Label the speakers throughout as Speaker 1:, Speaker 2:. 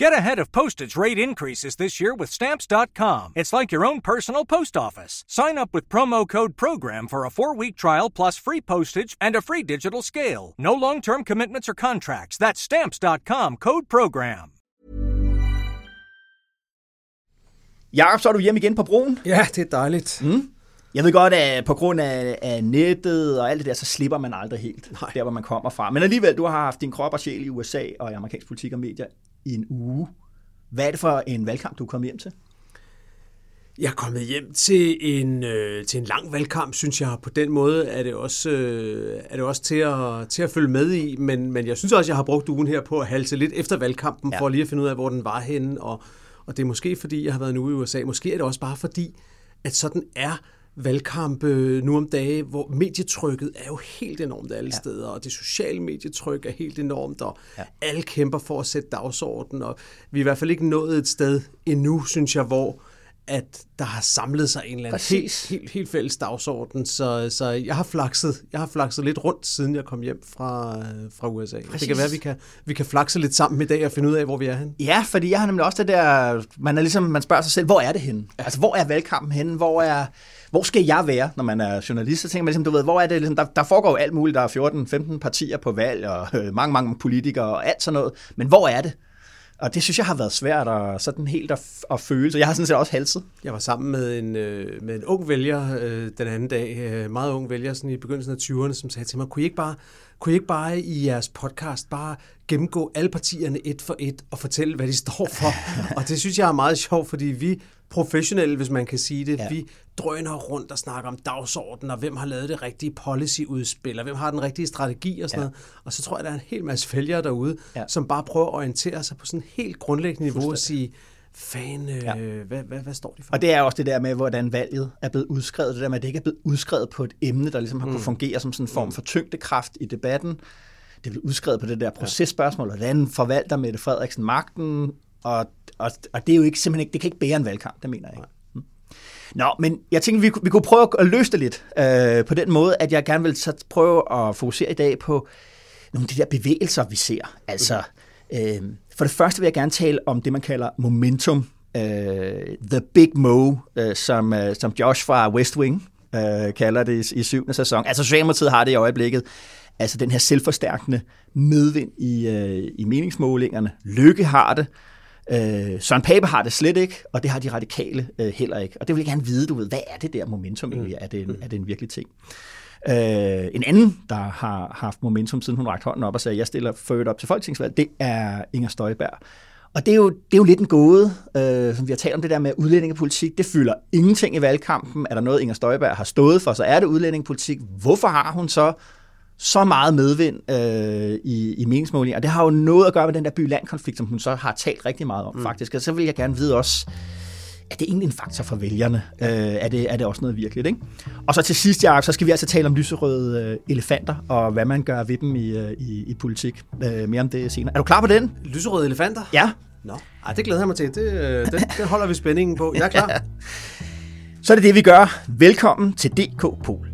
Speaker 1: Get ahead of postage rate increases this year with Stamps.com. It's like your own personal post office. Sign up with promo code PROGRAM for a four week trial plus free postage and a free digital scale. No long term commitments or contracts. That's Stamps.com code PROGRAM.
Speaker 2: Jakob, så er du hjemme igen på broen.
Speaker 3: Ja, det er dejligt.
Speaker 2: Mm. Jeg ved godt, at på grund af, af nettet og alt det der, så slipper man aldrig helt
Speaker 3: Nej.
Speaker 2: der, hvor man kommer fra. Men alligevel, du har haft din krop og sjæl i USA og i amerikansk politik og medier i en uge. Hvad er det for en valgkamp, du er kommet hjem til?
Speaker 3: Jeg er kommet hjem til en, øh, til en lang valgkamp, synes jeg. På den måde er det også, øh, er det også til, at, til at følge med i, men, men jeg synes også, jeg har brugt ugen her på at halse lidt efter valgkampen,
Speaker 2: Ja.
Speaker 3: ja. for lige at finde ud af, hvor den var henne. Og, og det er måske, fordi jeg har været en uge i USA. Måske er det også bare fordi, at sådan er valgkampe nu om dage, hvor medietrykket er jo helt enormt alle ja. steder, og det sociale medietryk er helt enormt, og ja. alle kæmper for at sætte dagsordenen, og vi er i hvert fald ikke nået et sted endnu, synes jeg, hvor at der har samlet sig en eller anden helt,
Speaker 2: Præcis.
Speaker 3: helt, helt fælles dagsorden, så, så jeg har flakset, jeg har flakset lidt rundt, siden jeg kom hjem fra, øh, fra USA. Præcis. Det kan være, at vi kan, vi kan flakse lidt sammen i dag og finde ud af, hvor vi er henne.
Speaker 2: Ja, fordi jeg har nemlig også det der, man er ligesom, man spørger sig selv, hvor er det henne? Altså, hvor er valgkampen henne? Hvor er, hvor skal jeg være, når man er journalist? Så tænker man ligesom, du ved, hvor er det, ligesom, der, der foregår alt muligt, der er 14-15 partier på valg, og øh, mange, mange politikere, og alt sådan noget, men hvor er det? Og det synes jeg har været svært at, sådan helt at, at føle, så jeg har sådan set også halset.
Speaker 3: Jeg var sammen med en, øh, med en ung vælger øh, den anden dag, øh, meget ung vælger sådan i begyndelsen af 20'erne, som sagde til mig, kunne I ikke bare, kunne I ikke bare i jeres podcast bare gennemgå alle partierne et for et og fortælle, hvad de står for? og det synes jeg er meget sjovt, fordi vi professionelle, hvis man kan sige det,
Speaker 2: Ja.
Speaker 3: vi drøner rundt og snakker om dagsordenen, og hvem har lavet det rigtige policyudspil, og hvem har den rigtige strategi og sådan
Speaker 2: Ja.
Speaker 3: noget. Og så tror jeg, der er en hel masse vælgere derude,
Speaker 2: ja.
Speaker 3: som bare prøver at orientere sig på sådan et helt grundlæggende niveau og sige, fan, øh,
Speaker 2: Ja.
Speaker 3: hvad, hvad, hvad står de for?
Speaker 2: Og det er også det der med, hvordan valget er blevet udskrevet. Det der med, at det ikke er blevet udskrevet på et emne, der ligesom har kunne fungere som sådan en form for tyngdekraft i debatten. Det er blevet udskrevet på det der processpørgsmål, hvordan forvalter Mette Frederiksen magten? Og, og, og det er jo ikke, simpelthen ikke, det kan ikke bære en valgkamp, det mener jeg ikke. Mm. Nå, men jeg tænkte, vi, vi kunne prøve at løse det lidt øh, på den måde, at jeg gerne vil så prøve at fokusere i dag på nogle af de der bevægelser, vi ser. Altså, øh, for det første vil jeg gerne tale om det, man kalder momentum. Øh, the Big Mo, øh, som, øh, som Josh fra West Wing øh, kalder det i, i syvende sæson. Altså, Socialdemokratiet har det i øjeblikket. Altså den her selvforstærkende medvind i, øh, i meningsmålingerne. Lykke har det. Øh, Søren Pape har det slet ikke, og det har de radikale øh, heller ikke. Og det vil jeg gerne vide, du ved, hvad er det der momentum egentlig? Er det en, er det en virkelig ting? Øh, en anden, der har haft momentum, siden hun rakte hånden op og sagde, jeg stiller ført op til folketingsvalg, det er Inger Støjberg. Og det er jo, det er jo lidt en gåde, øh, som vi har talt om det der med udlændingepolitik. Det fylder ingenting i valgkampen. Er der noget, Inger Støjberg har stået for, så er det udlændingepolitik. Hvorfor har hun så så meget medvind øh, i, i meningsmålinger? Og det har jo noget at gøre med den der by-land-konflikt, som hun så har talt rigtig meget om, mm. faktisk. Og så vil jeg gerne vide også, er det egentlig en faktor for vælgerne? Øh, er, det, er det også noget virkeligt? Ikke? Og så til sidst, Jacob, så skal vi altså tale om lyserøde øh, elefanter, og hvad man gør ved dem i, øh, i, i politik. Øh, mere om det senere. Er du klar på den?
Speaker 3: Lyserøde elefanter?
Speaker 2: Ja.
Speaker 3: Nå, Ej, det glæder jeg mig til. Det, øh, den, den holder vi spændingen på. Jeg er klar.
Speaker 2: Så er det det, vi gør. Velkommen til DK Pol.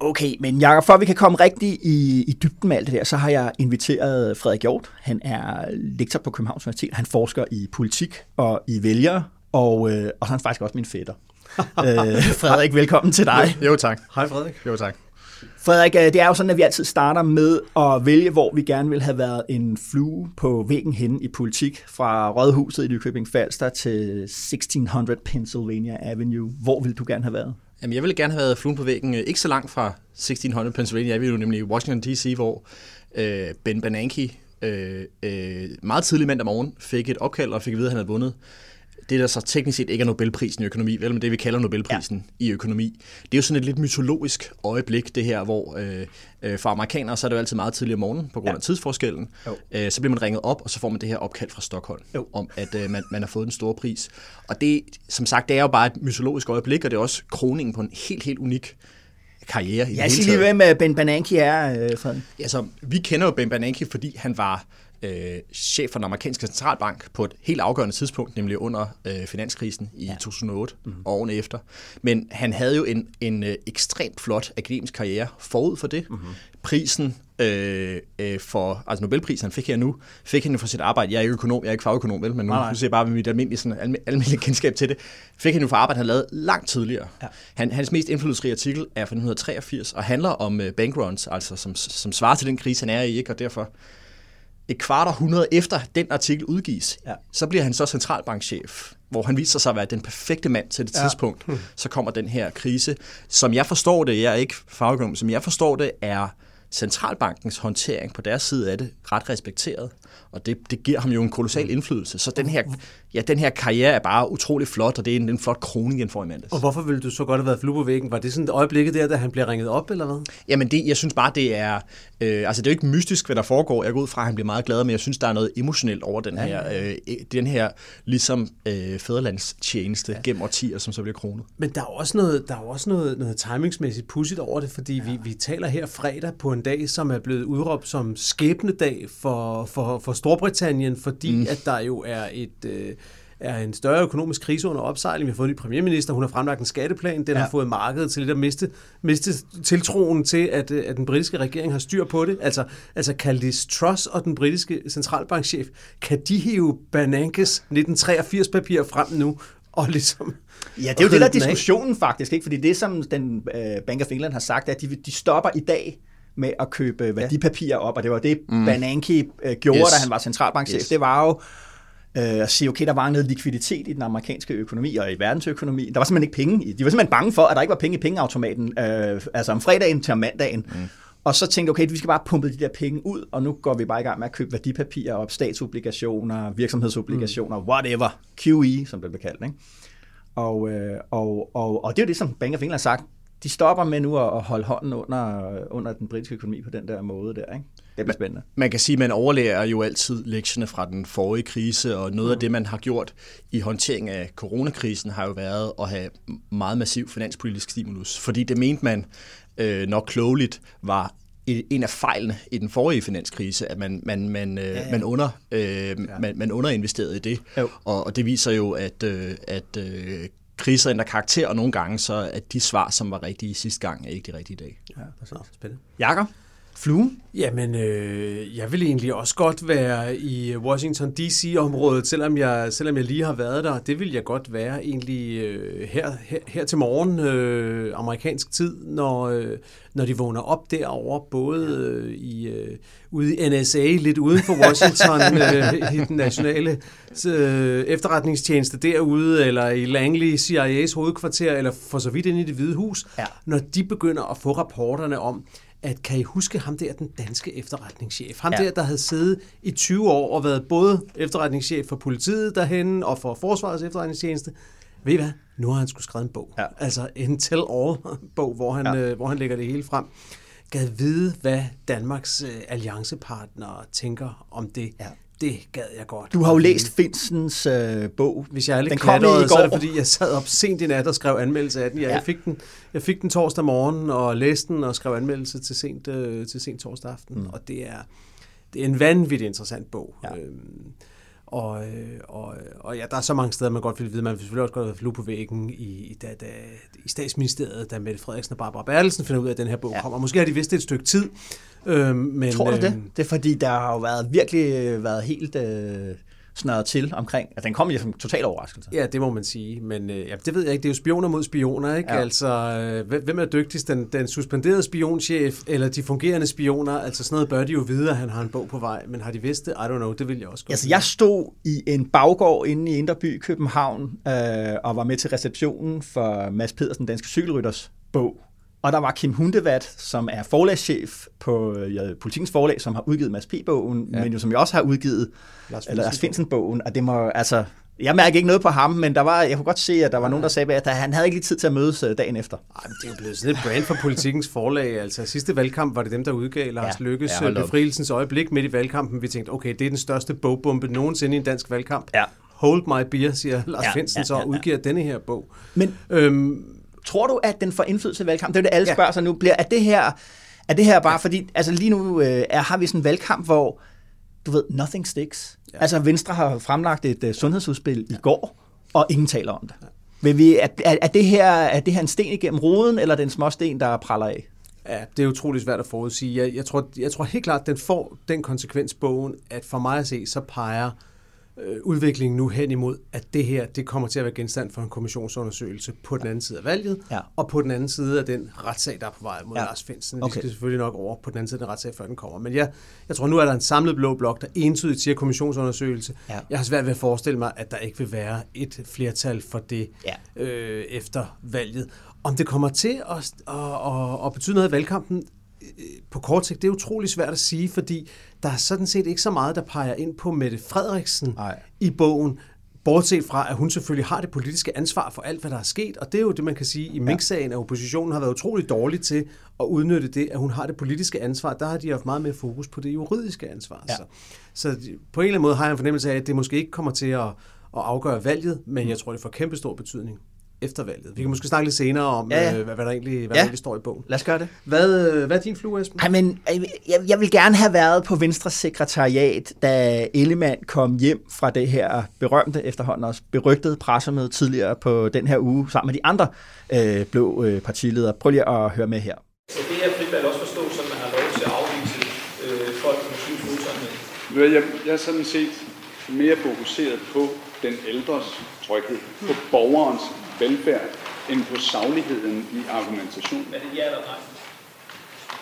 Speaker 2: Okay, men Jacob, for at vi kan komme rigtig i, i dybden med alt det der, så har jeg inviteret Frederik Hjort. Han er lektor på Københavns Universitet. Han forsker i politik og i vælgere, og, øh, og så er han faktisk også min fætter. øh, Frederik, velkommen til dig.
Speaker 4: Jo tak.
Speaker 3: Hej Frederik.
Speaker 4: Jo tak.
Speaker 2: Frederik, øh, det er jo sådan, at vi altid starter med at vælge, hvor vi gerne vil have været en flue på væggen henne i politik, fra Rådhuset i Nykøbing Falster til 1600 Pennsylvania Avenue. Hvor vil du gerne have været?
Speaker 4: Jamen, jeg ville gerne have været fluen på væggen, øh, ikke så langt fra 1600 Pennsylvania Avenue, nemlig i Washington D.C., hvor øh, Ben Bernanke øh, øh, meget tidlig mandag morgen fik et opkald og fik at vide, at han havde vundet det, der så teknisk set ikke er Nobelprisen i økonomi, vel, men det vi kalder Nobelprisen ja. i økonomi. Det er jo sådan et lidt mytologisk øjeblik, det her, hvor øh, øh, for amerikanere, så er det jo altid meget tidligere om morgenen, på grund af
Speaker 2: Ja.
Speaker 4: tidsforskellen. Øh, så bliver man ringet op, og så får man det her opkald fra Stockholm,
Speaker 2: Jo.
Speaker 4: om at øh, man, man har fået den store pris. Og det, som sagt, det er jo bare et mytologisk øjeblik, og det er også kroningen på en helt, helt unik karriere i
Speaker 2: Ja,
Speaker 4: det hele
Speaker 2: lige,
Speaker 4: taget.
Speaker 2: hvem øh, Ben Bernanke er, øh, Frederik.
Speaker 4: Altså, vi kender jo Ben Bernanke, fordi han var øh, chef for den amerikanske centralbank på et helt afgørende tidspunkt, nemlig under øh, finanskrisen i ja. 2008 mm-hmm. og årene efter. Men han havde jo en, en øh, ekstremt flot akademisk karriere forud for det. Mm-hmm. Prisen øh, øh, for, altså Nobelprisen, han fik her nu, fik han jo for sit arbejde. Jeg er ikke økonom, jeg er ikke fagøkonom, vel, men nu, nu ser jeg bare med mit almindelige, sådan, alme- almindelige kendskab til det. Fik han jo for arbejde, han lavede langt tidligere. Ja. Han, hans mest indflydelsesrige artikel er fra 1983 og handler om øh, bankruns, altså som, som svarer til den krise, han er i, ikke? og derfor et kvart århundrede efter den artikel udgives,
Speaker 2: Ja.
Speaker 4: så bliver han så centralbankchef, hvor han viser sig at være den perfekte mand til det
Speaker 2: Ja.
Speaker 4: tidspunkt. Så kommer den her krise. Som jeg forstår det, jeg er ikke fagøkonom, som jeg forstår det, er centralbankens håndtering på deres side af det ret respekteret. Og det, det giver ham jo en kolossal indflydelse. Så den her, ja, den her karriere er bare utrolig flot, og det er en, en flot kroning, han får i mandags.
Speaker 3: Og hvorfor ville du så godt have været flue på væggen? Var det sådan et øjeblikket der, da han blev ringet op, eller hvad?
Speaker 4: Jamen, det, jeg synes bare, det er... Øh, altså, det er jo ikke mystisk, hvad der foregår. Jeg går ud fra, at han bliver meget glad, men jeg synes, der er noget emotionelt over den her, øh, den her ligesom øh, fædrelandstjeneste ja. gennem årtier, som så bliver kronet.
Speaker 3: Men der er også noget, der er også noget, noget timingsmæssigt pudsigt over det, fordi ja. vi, vi taler her fredag på en dag, som er blevet udråbt som skæbnedag for, for, for Storbritannien, fordi mm. at der jo er et... Øh, er en større økonomisk krise under opsejling. Vi har fået en ny premierminister, hun har fremlagt en skatteplan, den ja. har fået markedet til lidt at miste, miste tiltroen til, at, øh, at den britiske regering har styr på det. Altså, altså kan Liz Truss og den britiske centralbankchef, kan de hive Bernankes 1983-papir frem nu, og ligesom
Speaker 2: Ja, det er jo det, der er diskussionen faktisk, ikke? fordi det, som den øh, Bank of England har sagt, er, at de, de stopper i dag med at købe værdipapirer op, og det var det, mm. Bernanke øh, gjorde,
Speaker 4: Yes.
Speaker 2: da han var centralbankchef. Yes. Det var jo øh, at sige, okay, der var noget likviditet i den amerikanske økonomi og i verdensøkonomi. Der var simpelthen ikke penge. i- De var simpelthen bange for, at der ikke var penge i pengeautomaten, øh, altså om fredagen til om mandagen. Mm. Og så tænkte okay, vi skal bare pumpe de der penge ud, og nu går vi bare i gang med at købe værdipapirer op, statsobligationer, virksomhedsobligationer, mm. whatever, QE, som det blev kaldt. Ikke? Og, øh, og, og, og det er jo det, som Bank of England har sagt. De stopper med nu at holde hånden under, under den britiske økonomi på den der måde der. Ikke? Det bliver spændende.
Speaker 4: Man kan sige, at man overlærer jo altid lektierne fra den forrige krise, og noget af det, man har gjort i håndtering af coronakrisen, har jo været at have meget massiv finanspolitisk stimulus. Fordi det mente man øh, nok klogeligt var en af fejlene i den forrige finanskrise, at man, man, man, øh, ja, ja. man, under, øh, ja. man, man underinvesterede i det.
Speaker 2: Jo.
Speaker 4: Og, og det viser jo, at, øh, at øh, kriser ændrer karakter, og nogle gange så at de svar, som var rigtige sidste gang, er ikke de rigtige i dag.
Speaker 3: Ja, præcis. Spændende.
Speaker 2: Jakob? Flue?
Speaker 3: Jamen, øh, jeg vil egentlig også godt være i Washington D.C.-området, selvom jeg, selvom jeg lige har været der. Det vil jeg godt være egentlig øh, her, her, her til morgen, øh, amerikansk tid, når, øh, når de vågner op derovre, både øh, i, øh, ude i NSA, lidt uden for Washington, øh, i den nationale øh, efterretningstjeneste derude, eller i Langley, CIA's hovedkvarter, eller for så vidt ind i det hvide hus,
Speaker 2: Ja.
Speaker 3: når de begynder at få rapporterne om, at kan I huske ham der, den danske efterretningschef? Ham
Speaker 2: Ja.
Speaker 3: der, der havde siddet i 20 år og været både efterretningschef for politiet derhen og for Forsvarets efterretningstjeneste. Ved I hvad? Nu har han skulle skrevet en bog.
Speaker 2: Ja.
Speaker 3: Altså en tell-all-bog, hvor han,
Speaker 2: ja.
Speaker 3: øh, hvor han lægger det hele frem. Gad vide, hvad Danmarks øh, alliancepartnere tænker om det.
Speaker 2: Ja.
Speaker 3: Det gad jeg godt.
Speaker 2: Du har jo læst Finsens øh, bog.
Speaker 3: Hvis jeg er lidt
Speaker 2: Den kom i
Speaker 3: knatteret, så er det
Speaker 2: går.
Speaker 3: fordi, jeg sad op sent i nat og skrev anmeldelse af den. Ja,
Speaker 2: Ja.
Speaker 3: jeg, fik den, jeg fik den torsdag morgen og læste den og skrev anmeldelse til sent, øh, til sent torsdag aften. Mm. Og det er, det er en vanvittigt interessant bog.
Speaker 2: Ja.
Speaker 3: Øhm, og, øh, og, og ja, der er så mange steder, man godt vil vide. Man vil selvfølgelig også godt have flue på væggen i, i, da, da, i statsministeriet, da Mette Frederiksen og Barbara Bertelsen finder ud af, at den her bog
Speaker 2: ja.
Speaker 3: kommer. Måske har de vidst det et stykke tid. Øhm, men,
Speaker 2: Tror du det?
Speaker 3: øhm,
Speaker 2: Det er fordi, der har jo været virkelig øh, været helt øh, snørret til omkring, at den kom jo som total overraskelse.
Speaker 3: Ja, det må man sige, men øh, ja, det ved jeg ikke. Det er jo spioner mod spioner, ikke?
Speaker 2: Ja.
Speaker 3: Altså, øh, hvem- er dygtigst? Den, den suspenderede spionchef eller de fungerende spioner? Altså, sådan noget bør de jo vide, at han har en bog på vej, men har de vidst det? I don't know, det vil jeg også godt
Speaker 2: Altså, jeg stod i en baggård inde i Indreby, København, øh, og var med til receptionen for Mads Pedersen, Danske Cykelrytters bog. Og der var Kim Hundevat, som er forlagschef på øh, ja, Politikens Forlag, som har udgivet Mads P-bogen, ja. men jo som jo også har udgivet
Speaker 3: Lars.
Speaker 2: Finsen-bogen. Og det må, altså, jeg mærker ikke noget på ham, men der var, jeg kunne godt se, at der var nogen, der sagde, at han havde ikke lige tid til at mødes øh, dagen efter.
Speaker 3: Ej, men det er jo blevet sådan et brand for politikens forlag. Altså, sidste valgkamp var det dem, der udgav Lars
Speaker 2: Ja,
Speaker 3: ja, Lykkes
Speaker 4: ja,
Speaker 3: ja,
Speaker 4: op.
Speaker 3: befrielsens øjeblik midt i valgkampen. Vi tænkte, okay, det er den største bogbombe nogensinde i en dansk valgkamp.
Speaker 2: Ja.
Speaker 3: Hold my beer, siger Lars
Speaker 2: Ja,
Speaker 3: ja, Finsen
Speaker 2: ja,
Speaker 3: så,
Speaker 2: ja, ja.
Speaker 3: udgiver denne her bog.
Speaker 2: Men
Speaker 3: Øhm,
Speaker 2: tror du, at den får indflydelse i valgkampen? Det er det, alle spørger sig nu. Bliver, er det her, er det her bare, ja. fordi altså lige nu øh, er, har vi sådan en valgkamp, hvor du ved, nothing sticks. Ja. Altså Venstre har fremlagt et uh, sundhedsudspil ja. i går, og ingen taler om det. Ja. Vil vi, er, er, det her, er det her en sten igennem roden, eller er det en små sten, der praller af?
Speaker 3: Ja, det er utrolig svært at forudsige. Jeg, jeg, tror, jeg tror helt klart, at den får den konsekvens bogen, at for mig at se, så peger øh, udviklingen nu hen imod, at det her det kommer til at være genstand for en kommissionsundersøgelse på den anden side af valget, ja. og på den anden side af den retssag, der er på vej mod ja. Lars Finsen. Okay. De skal selvfølgelig nok over på den anden side af den retssag, før den kommer. Men jeg, jeg tror, nu er der en samlet blå blok, der entydigt siger kommissionsundersøgelse. Ja. Jeg har svært ved at forestille mig, at der ikke vil være et flertal for det ja. øh, efter valget. Om det kommer til at, at, at, at betyde noget i valgkampen, øh, på kort sigt, det er utrolig svært at sige, fordi der er sådan set ikke så meget, der peger ind på Mette Frederiksen Ej. i bogen, bortset fra, at hun selvfølgelig har det politiske ansvar for alt, hvad der er sket, og det er jo det, man kan sige i Mink-sagen, at oppositionen har været utrolig dårlig til at udnytte det, at hun har det politiske ansvar. Der har de haft meget mere fokus på det juridiske ansvar. Ja. Så, så på en eller anden måde har jeg en fornemmelse af, at det måske ikke kommer til at, at afgøre valget, men jeg tror, det får kæmpe stor betydning efter valget. Vi kan måske snakke lidt senere om, ja, ja. Øh, hvad, hvad der egentlig, hvad ja. der egentlig står i bogen.
Speaker 2: Lad os gøre det.
Speaker 3: Hvad, øh, hvad er din flue, Esben?
Speaker 2: Ej, men, jeg, jeg vil gerne have været på Venstres sekretariat, da Ellemann kom hjem fra det her berømte, efterhånden også berygtede pressemøde tidligere på den her uge, sammen med de andre øh, blå øh, partiledere. Prøv lige at høre med her.
Speaker 5: Så det her frivalg også forstås, som man har lov til at afvise øh, folk med syns
Speaker 6: udsagnet? Jeg, jeg er sådan set mere fokuseret på den ældres tryghed, på borgerens velfærd end på sagligheden i argumentationen.
Speaker 5: Er det ja eller nej?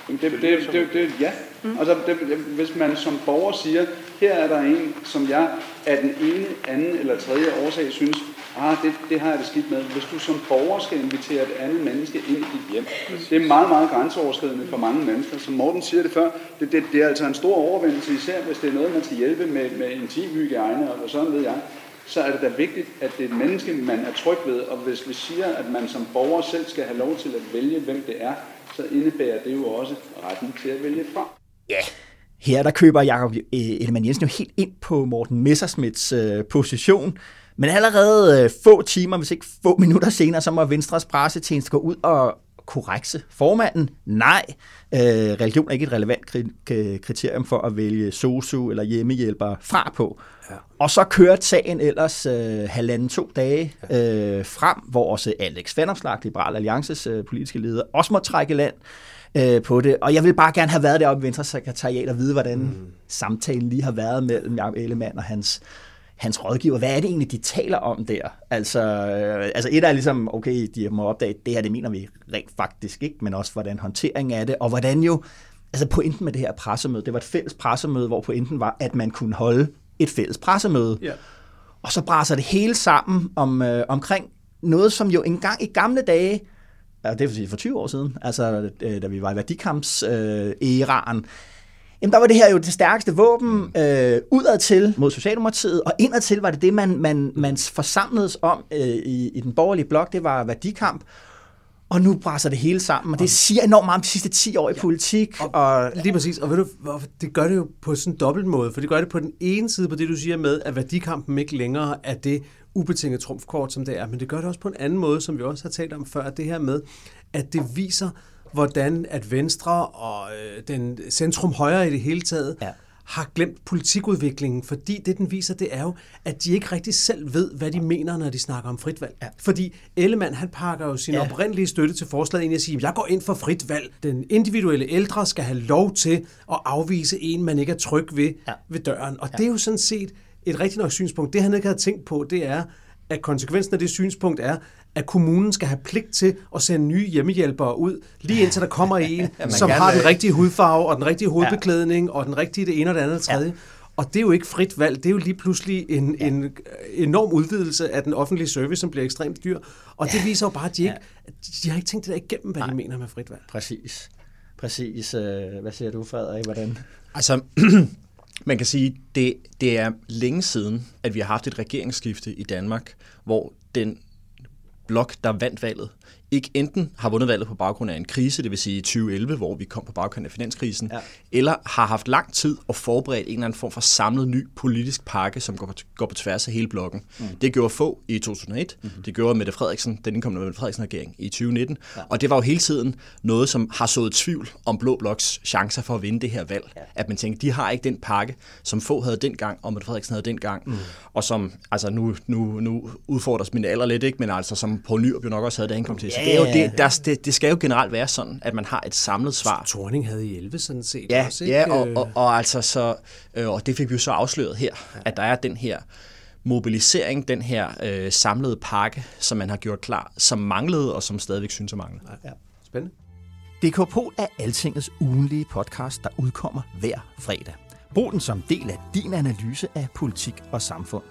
Speaker 6: Det, det, det, det, det, ja. Mm. Altså, det, hvis man som borger siger, her er der en, som jeg af den ene, anden eller tredje årsag synes, ah, det, det har jeg det skidt med. Hvis du som borger skal invitere et andet menneske ind i dit hjem, det er meget, meget grænseoverskridende for mange mennesker. Som Morten siger det før, det, det, det er altså en stor overvindelse, især hvis det er noget, man skal hjælpe med, med intimhygiejne og sådan ved jeg så er det da vigtigt, at det er et menneske, man er tryg ved. Og hvis vi siger, at man som borger selv skal have lov til at vælge, hvem det er, så indebærer det jo også retten til at vælge fra.
Speaker 2: Ja, her der køber Jacob øh, Ellemann Jensen jo helt ind på Morten Messersmiths øh, position. Men allerede øh, få timer, hvis ikke få minutter senere, så må Venstres pressetjeneste gå ud og korrekse formanden. Nej, øh, religion er ikke et relevant kriterium for at vælge sosu eller hjemmehjælper fra på. Ja. Og så kørte sagen ellers øh, halvanden to dage øh, frem, hvor også Alex Vanopslag, Liberal Alliances øh, politiske leder, også må trække land øh, på det. Og jeg vil bare gerne have været deroppe i Venstre Sekretariat og vide, hvordan mm. samtalen lige har været mellem Jacob Ellemann og hans hans rådgiver, hvad er det egentlig, de taler om der? Altså, øh, altså et er ligesom, okay, de må opdage, det her, det mener vi rent faktisk ikke, men også hvordan håndteringen af det, og hvordan jo, altså pointen med det her pressemøde, det var et fælles pressemøde, hvor pointen var, at man kunne holde et fælles pressemøde. Ja. Og så braser det hele sammen om, øh, omkring noget, som jo engang i gamle dage, ja, det vil sige for 20 år siden, altså øh, da vi var i værdikamps-æraen, øh, Jamen, der var det her jo det stærkeste våben øh, udad til mod Socialdemokratiet, og indad til var det det, man, man, man forsamledes om øh, i, i den borgerlige blok, det var værdikamp. Og nu brænder det hele sammen, og det siger enormt meget om de sidste 10 år i ja. politik.
Speaker 3: Og, og, lige præcis, og ved du, det gør det jo på sådan en dobbelt måde, for det gør det på den ene side på det, du siger med, at værdikampen ikke længere er det ubetinget trumfkort, som det er, men det gør det også på en anden måde, som vi også har talt om før, det her med, at det viser, hvordan at Venstre og øh, den centrum højre i det hele taget ja. har glemt politikudviklingen, fordi det, den viser, det er jo, at de ikke rigtig selv ved, hvad de mener, når de snakker om frit valg. Ja. Fordi Ellemann, han pakker jo sin ja. oprindelige støtte til forslaget ind i at sige, jeg går ind for frit valg. Den individuelle ældre skal have lov til at afvise en, man ikke er tryg ved, ja. ved døren. Og ja. det er jo sådan set et rigtig nok synspunkt. Det, han ikke havde tænkt på, det er, at konsekvensen af det synspunkt er, at kommunen skal have pligt til at sende nye hjemmehjælpere ud, lige indtil der kommer en, som har den rigtige hudfarve, og den rigtige hovedbeklædning, ja. og den rigtige det ene og det andet og det tredje. Ja. Og det er jo ikke frit valg, det er jo lige pludselig en, ja. en enorm udvidelse af den offentlige service, som bliver ekstremt dyr. Og det viser jo bare, at de, ikke, ja. de har ikke tænkt det der igennem, hvad Nej. de mener med frit valg.
Speaker 2: Præcis. Præcis. Øh, hvad siger du, Frederik? Hvordan?
Speaker 4: Altså, man kan sige, det, det er længe siden, at vi har haft et regeringsskifte i Danmark, hvor den blok, der vandt valget, ikke enten har vundet valget på baggrund af en krise, det vil sige 2011, hvor vi kom på baggrund af finanskrisen,
Speaker 2: Ja.
Speaker 4: eller har haft lang tid og forberedt en eller anden form for samlet ny politisk pakke, som går på, går på tværs af hele blokken. Mm. Det gjorde få i 2001, mm. det gjorde Mette Frederiksen, den indkommende Mette Frederiksen-regering i 2019, ja. og det var jo hele tiden noget, som har sået tvivl om Blå Bloks chancer for at vinde det her valg. Ja. At man tænker, de har ikke den pakke, som få havde dengang, og Mette Frederiksen havde dengang, mm. og som, altså nu, nu, nu udfordres min alder lidt, ikke? men altså som Poul Nyrup jo nok også havde, da han kom til. Så det, er jo, det, der, det, det skal jo generelt være sådan, at man har et samlet svar.
Speaker 3: Torning havde i 11 sådan set
Speaker 4: Ja,
Speaker 3: også, ikke?
Speaker 4: ja og, og, og, altså så, øh, og det fik vi jo så afsløret her, ja. at der er den her mobilisering, den her øh, samlede pakke, som man har gjort klar, som manglede, og som stadigvæk synes at mangle.
Speaker 3: Ja. Spændende.
Speaker 2: DK Pol er Altingets ugenlige podcast, der udkommer hver fredag. Brug den som del af din analyse af politik og samfund.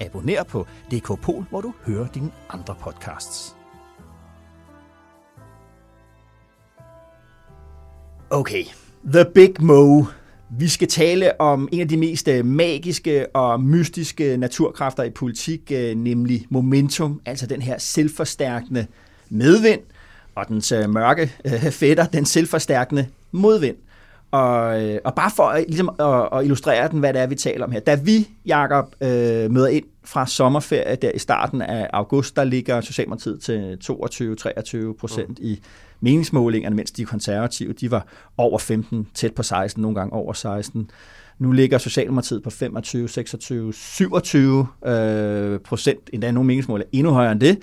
Speaker 2: Abonner på DK Pol, hvor du hører dine andre podcasts. Okay, The Big Mo. Vi skal tale om en af de mest øh, magiske og mystiske naturkræfter i politik, øh, nemlig momentum, altså den her selvforstærkende medvind, og dens øh, mørke fætter, den selvforstærkende modvind. Og, øh, og bare for at, ligesom, at, at illustrere den, hvad det er, vi taler om her. Da vi, Jacob, øh, møder ind fra sommerferie der i starten af august, der ligger Socialdemokratiet til 22-23 procent i meningsmålingerne, mens de konservative, de var over 15, tæt på 16, nogle gange over 16. Nu ligger Socialdemokratiet på 25, 26, 27 øh, procent, endda nogle meningsmålinger endnu højere end det,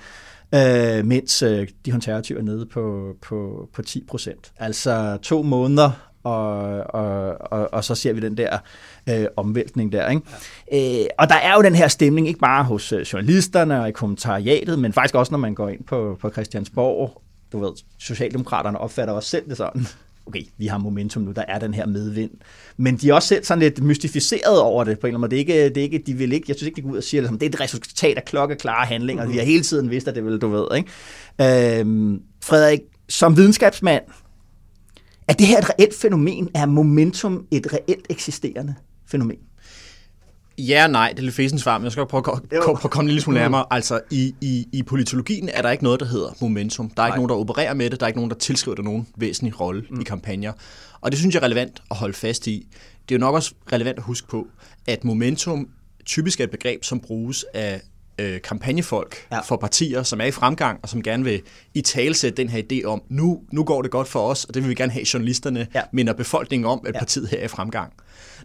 Speaker 2: øh, mens øh, de konservative er nede på, på, på 10 procent. Altså to måneder, og, og, og, og så ser vi den der øh, omvæltning der. Ikke? Ja. Øh, og der er jo den her stemning, ikke bare hos øh, journalisterne og i kommentariatet, men faktisk også, når man går ind på, på Christiansborg. Du ved, Socialdemokraterne opfatter også selv det sådan. Okay, vi har momentum nu, der er den her medvind. Men de er også selv sådan lidt mystificeret over det på en eller anden måde. Det er ikke, det er ikke, de vil ikke, jeg synes ikke, de går ud og siger, at det er et resultat af klokkeklare handlinger. Mm-hmm. Vi har hele tiden vidst, at det vil, du ved. Ikke? Øhm, Frederik, som videnskabsmand, er det her et reelt fænomen? Er momentum et reelt eksisterende fænomen?
Speaker 4: Ja nej, det er lidt fæsens svar, men jeg skal prøve at,
Speaker 2: Jo.
Speaker 4: prøve at komme en lille smule nærmere. Altså, i, i, i politologien er der ikke noget, der hedder momentum. Der er ikke
Speaker 2: Nej.
Speaker 4: nogen, der opererer med det. Der er ikke nogen, der tilskriver det nogen væsentlig rolle mm. i kampagner. Og det synes jeg er relevant at holde fast i. Det er jo nok også relevant at huske på, at momentum typisk er et begreb, som bruges af øh, kampagnefolk
Speaker 2: Ja.
Speaker 4: for partier, som er i fremgang, og som gerne vil i talsætte den her idé om, nu, nu går det godt for os, og det vil vi gerne have journalisterne,
Speaker 2: Ja.
Speaker 4: minder befolkningen om, at
Speaker 2: ja.
Speaker 4: partiet her er i fremgang.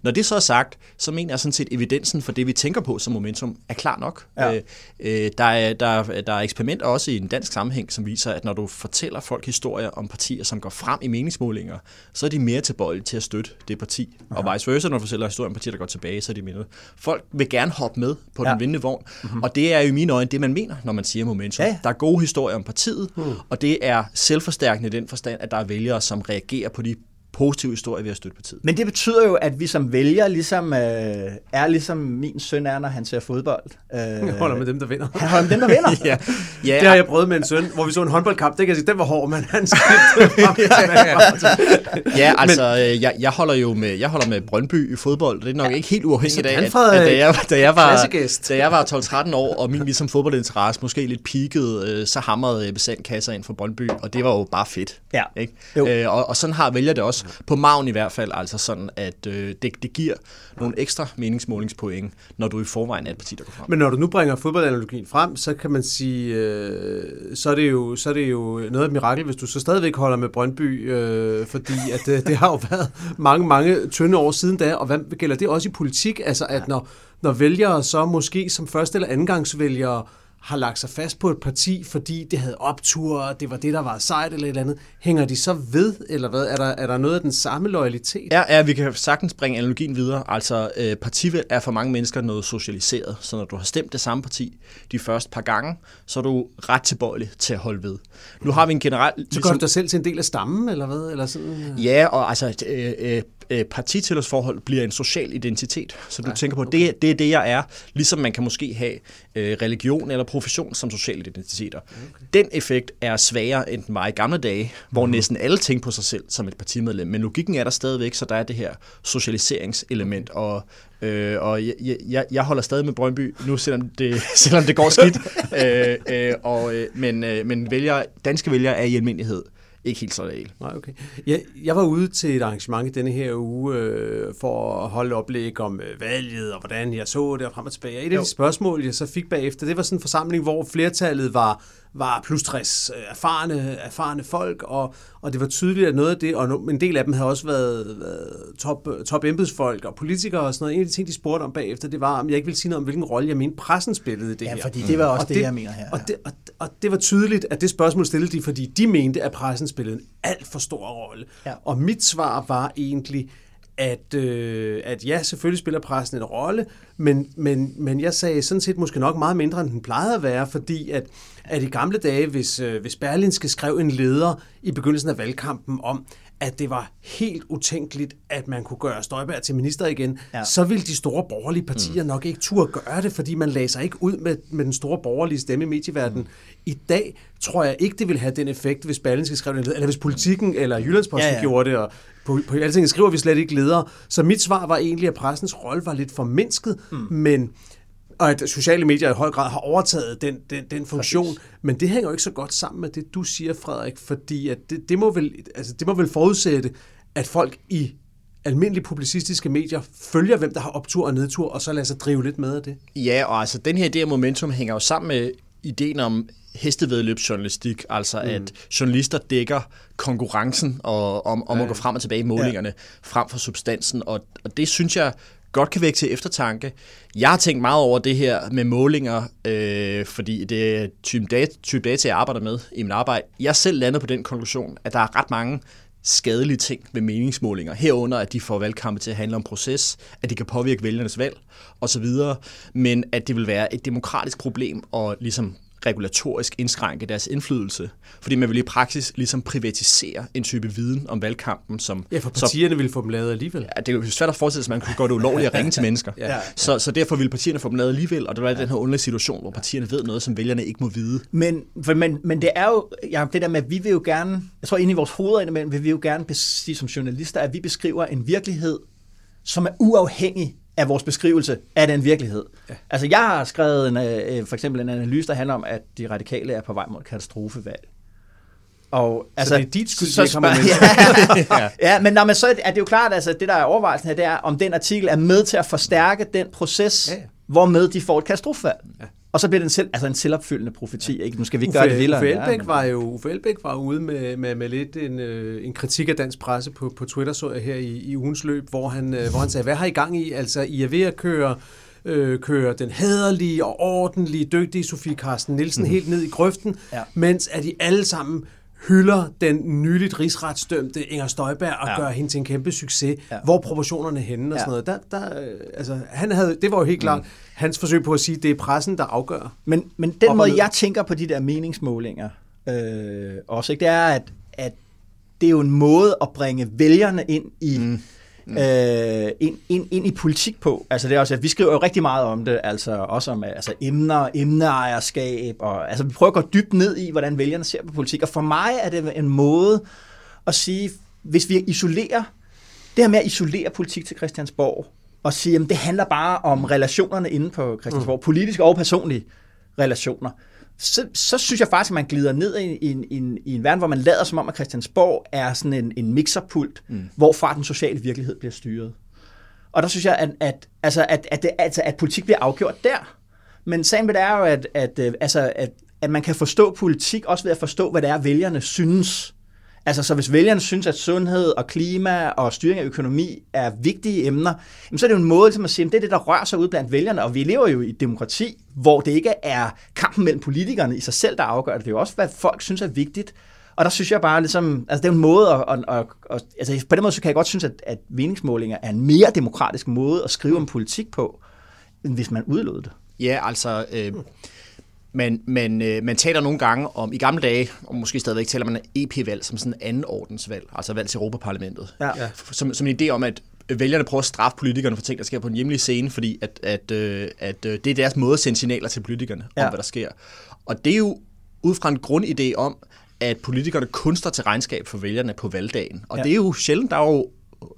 Speaker 4: Når det så er sagt, så mener jeg sådan set, at evidensen for det, vi tænker på som momentum, er klar nok.
Speaker 2: Ja.
Speaker 4: Øh, øh, der, er, der, der er eksperimenter også i en dansk sammenhæng, som viser, at når du fortæller folk historier om partier, som går frem i meningsmålinger, så er de mere tilbøjelige til at støtte det parti. Aha. Og vice versa, når du fortæller historier om partier, der går tilbage, så er de mindre. Folk vil gerne hoppe med på
Speaker 2: Ja.
Speaker 4: den vindende vogn, mm-hmm. og det er jo i mine øjne det, man mener, når man siger momentum.
Speaker 2: Ja.
Speaker 4: Der er gode historier om partiet, mm. og det er selvforstærkende i den forstand, at der er vælgere, som reagerer på de positive historier ved at støtte partiet.
Speaker 2: Men det betyder jo, at vi som vælger ligesom, øh, er ligesom min søn er, når han ser fodbold. Øh,
Speaker 3: Jeg holder med dem, der vinder.
Speaker 2: Han holder med dem, der vinder.
Speaker 4: ja, ja,
Speaker 3: Det har jeg prøvet med en søn, hvor vi så en håndboldkamp. Det kan jeg sige, den var hård, men han skiftede frem.
Speaker 4: Ja, altså, øh, jeg, jeg, holder jo med, jeg holder med Brøndby i fodbold. Det er nok ja. ikke helt uafhængigt af,
Speaker 3: Så
Speaker 4: at, at da, jeg, da, jeg var, da jeg var 12-13 år, og min ligesom fodboldinteresse måske lidt peakede, øh, så hamrede Ebbe Sandkasser ind for Brøndby, og det var jo bare fedt.
Speaker 2: Ja.
Speaker 4: Ikke?
Speaker 2: Jo.
Speaker 4: Øh, og, og sådan har vælger det også, på maven i hvert fald, altså sådan, at øh, det, det giver nogle ekstra meningsmålingspoint, når du i forvejen er et parti, der går frem.
Speaker 3: Men når du nu bringer fodboldanalogien frem, så kan man sige, øh, så, er det jo, så er det jo noget af et mirakel, hvis du så stadigvæk holder med Brøndby, øh, fordi at, øh, det har jo været mange, mange tynde år siden da, og hvad gælder det også i politik? Altså at når, når vælgere så måske som første eller andengangsvælgere har lagt sig fast på et parti, fordi det havde optur, og det var det, der var sejt eller et eller andet, hænger de så ved, eller hvad? Er der, er der noget af den samme loyalitet?
Speaker 4: Ja, ja, vi kan sagtens bringe analogien videre. Altså, øh, partivalg er for mange mennesker noget socialiseret. Så når du har stemt det samme parti de første par gange, så er du ret tilbøjelig til at holde ved. Nu har vi en generel...
Speaker 3: Så gør du dig selv til en del af stammen, eller hvad? Eller sådan, øh?
Speaker 4: Ja, og altså, øh, øh, øh, partitilhørsforhold bliver en social identitet. Så du ja, tænker på, okay. det, det er det, jeg er. Ligesom man kan måske have øh, religion eller profession som sociale identiteter. Okay. Den effekt er sværere end den var i gamle dage, hvor mm. næsten alle tænker på sig selv som et partimedlem. Men logikken er der stadigvæk, så der er det her socialiseringselement. Og, øh, og jeg, jeg, jeg holder stadig med Brøndby nu, selvom det, selvom det går skidt. øh, øh, og, øh, men øh, men vælger, danske vælgere er i almindelighed ikke helt så reelt.
Speaker 3: Nej, okay. Jeg, jeg var ude til et arrangement i denne her uge øh, for at holde oplæg om øh, valget og hvordan jeg så det og frem og tilbage. Et af de spørgsmål, jeg så fik bagefter, det var sådan en forsamling, hvor flertallet var var plus 60 øh, erfarne, erfarne folk, og, og det var tydeligt, at noget af det, og en del af dem havde også været, været top, top embedsfolk og politikere og sådan noget. En af de ting, de spurgte om bagefter, det var, om jeg ikke ville sige noget om, hvilken rolle jeg mente pressen spillede i det
Speaker 2: ja,
Speaker 3: her.
Speaker 2: Ja, fordi det var også det, det, jeg mener her.
Speaker 3: Og, det, og, og det var tydeligt, at det spørgsmål stillede de, fordi de mente, at pressen spillede en alt for stor rolle. Ja. Og mit svar var egentlig, at, øh, at ja, selvfølgelig spiller pressen en rolle, men, men, men jeg sagde sådan set måske nok meget mindre, end den plejede at være, fordi at, at i gamle dage, hvis, øh, hvis Berlinske skrev en leder i begyndelsen af valgkampen om, at det var helt utænkeligt, at man kunne gøre Støjberg til minister igen, ja. så ville de store borgerlige partier mm. nok ikke turde gøre det, fordi man lagde sig ikke ud med, med den store borgerlige stemme i medieverdenen. Mm. I dag tror jeg ikke, det vil have den effekt, hvis Berlingske skrev det, eller hvis politikken eller Jyllandsposten ja, ja. gjorde det, og på, på alting skriver vi slet ikke ledere. Så mit svar var egentlig, at pressens rolle var lidt formindsket, mm. men og at sociale medier i høj grad har overtaget den, den, den funktion. Præcis. Men det hænger jo ikke så godt sammen med det, du siger, Frederik, fordi at det, det, må vel, altså, det må vel forudsætte, at folk i almindelige publicistiske medier følger, hvem der har optur og nedtur, og så lader sig drive lidt med af det.
Speaker 4: Ja, og altså den her idé om momentum hænger jo sammen med ideen om hestevedløbsjournalistik, altså mm. at journalister dækker konkurrencen og, om, om ja. at gå frem og tilbage i målingerne, ja. frem for substansen, og, og det synes jeg godt kan vække til eftertanke. Jeg har tænkt meget over det her med målinger, øh, fordi det er type data, type data, jeg arbejder med i mit arbejde. Jeg selv landet på den konklusion, at der er ret mange skadelige ting ved meningsmålinger. Herunder, at de får valgkampe til at handle om proces, at de kan påvirke vælgernes valg osv., men at det vil være et demokratisk problem at ligesom regulatorisk indskrænke deres indflydelse. Fordi man vil i praksis ligesom privatisere en type viden om valgkampen. Som,
Speaker 3: ja, for partierne vil få dem lavet alligevel.
Speaker 4: Ja, det er jo svært at forestille sig, at man kunne gøre det ulovligt at ringe til mennesker. ja, ja. Så, så derfor vil partierne få dem lavet alligevel, og der er ja. den her underlige situation, hvor partierne ved noget, som vælgerne ikke må vide.
Speaker 2: Men, for, men, men det er jo ja, det der med, at vi vil jo gerne, jeg tror inde i vores hoveder indimellem, vil vi jo gerne sige som journalister, at vi beskriver en virkelighed, som er uafhængig af vores beskrivelse af den virkelighed. Ja. Altså, jeg har skrevet en, øh, for eksempel en analyse, der handler om, at de radikale er på vej mod katastrofevalg.
Speaker 3: Og, altså, så det er dit skyld,
Speaker 2: så
Speaker 3: kommer
Speaker 2: ja, ja. ja, men, nå, men så er det jo klart, altså, det der er overvejelsen her, det er, om den artikel er med til at forstærke den proces, ja, ja. hvormed de får et katastrofevalg. Ja. Og så bliver det en, selv, altså en selvopfyldende profeti. Ikke? Nu skal vi ikke Uffe, gøre det vildere.
Speaker 3: Uffe Elbæk, var jo, Uffe Elbæk var ude med, med, med lidt en, øh, en kritik af dansk presse på, på Twitter, så jeg her i, i ugens løb, hvor han, øh, hvor han sagde, hvad har I gang i? Altså, I er ved at køre øh, kører den hederlige og ordentlige, dygtige Sofie Carsten Nielsen mm. helt ned i grøften, ja. mens at de alle sammen hylder den nyligt rigsretsdømte Inger Støjberg og ja. gør hende til en kæmpe succes. Ja. Hvor proportionerne henne og ja. sådan noget. Der, der, øh, altså, han havde, det var jo helt klart mm. Hans forsøg på at sige, at det er pressen, der afgør.
Speaker 2: Men, men den måde, jeg tænker på de der meningsmålinger øh, også, ikke, det er, at, at det er jo en måde at bringe vælgerne ind i... Mm mm. øh, ind, ind, ind i politik på. Altså det er også, at vi skriver jo rigtig meget om det, altså også om altså emner, emneejerskab, og altså vi prøver at gå dybt ned i, hvordan vælgerne ser på politik, og for mig er det en måde at sige, hvis vi isolerer, det her med at isolere politik til Christiansborg, og sige, at det handler bare om relationerne inde på Christiansborg, mm. politiske og personlige relationer, så, så synes jeg faktisk, at man glider ned i, i, i, i en verden, hvor man lader som om, at Christiansborg er sådan en, en mixerpult, mm. hvorfra den sociale virkelighed bliver styret. Og der synes jeg, at, at, altså, at, at, det, altså, at politik bliver afgjort der. Men sagen ved det er jo, at, at, øh, altså, at, at man kan forstå politik, også ved at forstå, hvad det er, vælgerne synes. Altså, så hvis vælgerne synes, at sundhed og klima og styring af økonomi er vigtige emner, så er det jo en måde til at sige, at det er det, der rører sig ud blandt vælgerne, og vi lever jo i et demokrati, hvor det ikke er kampen mellem politikerne i sig selv, der afgør det. Det er jo også, hvad folk synes er vigtigt. Og der synes jeg bare, ligesom, altså det er en måde, at, at, at, at altså på den måde så kan jeg godt synes, at, at meningsmålinger er en mere demokratisk måde at skrive om politik på, end hvis man udlod det.
Speaker 4: Ja, altså... Øh men, men øh, man taler nogle gange om, i gamle dage, og måske stadigvæk taler man EP-valg som sådan en anden ordensvalg, altså valg til Europaparlamentet.
Speaker 2: Ja.
Speaker 4: Som, som en idé om, at vælgerne prøver at straffe politikerne for ting, der sker på en hjemlig scene, fordi at, at, øh, at øh, det er deres måde at sende signaler til politikerne om,
Speaker 2: Ja.
Speaker 4: hvad der sker. Og det er jo ud fra en grundidé om, at politikerne kun står til regnskab for vælgerne på valgdagen. Og
Speaker 2: Ja.
Speaker 4: det er jo sjældent, der er jo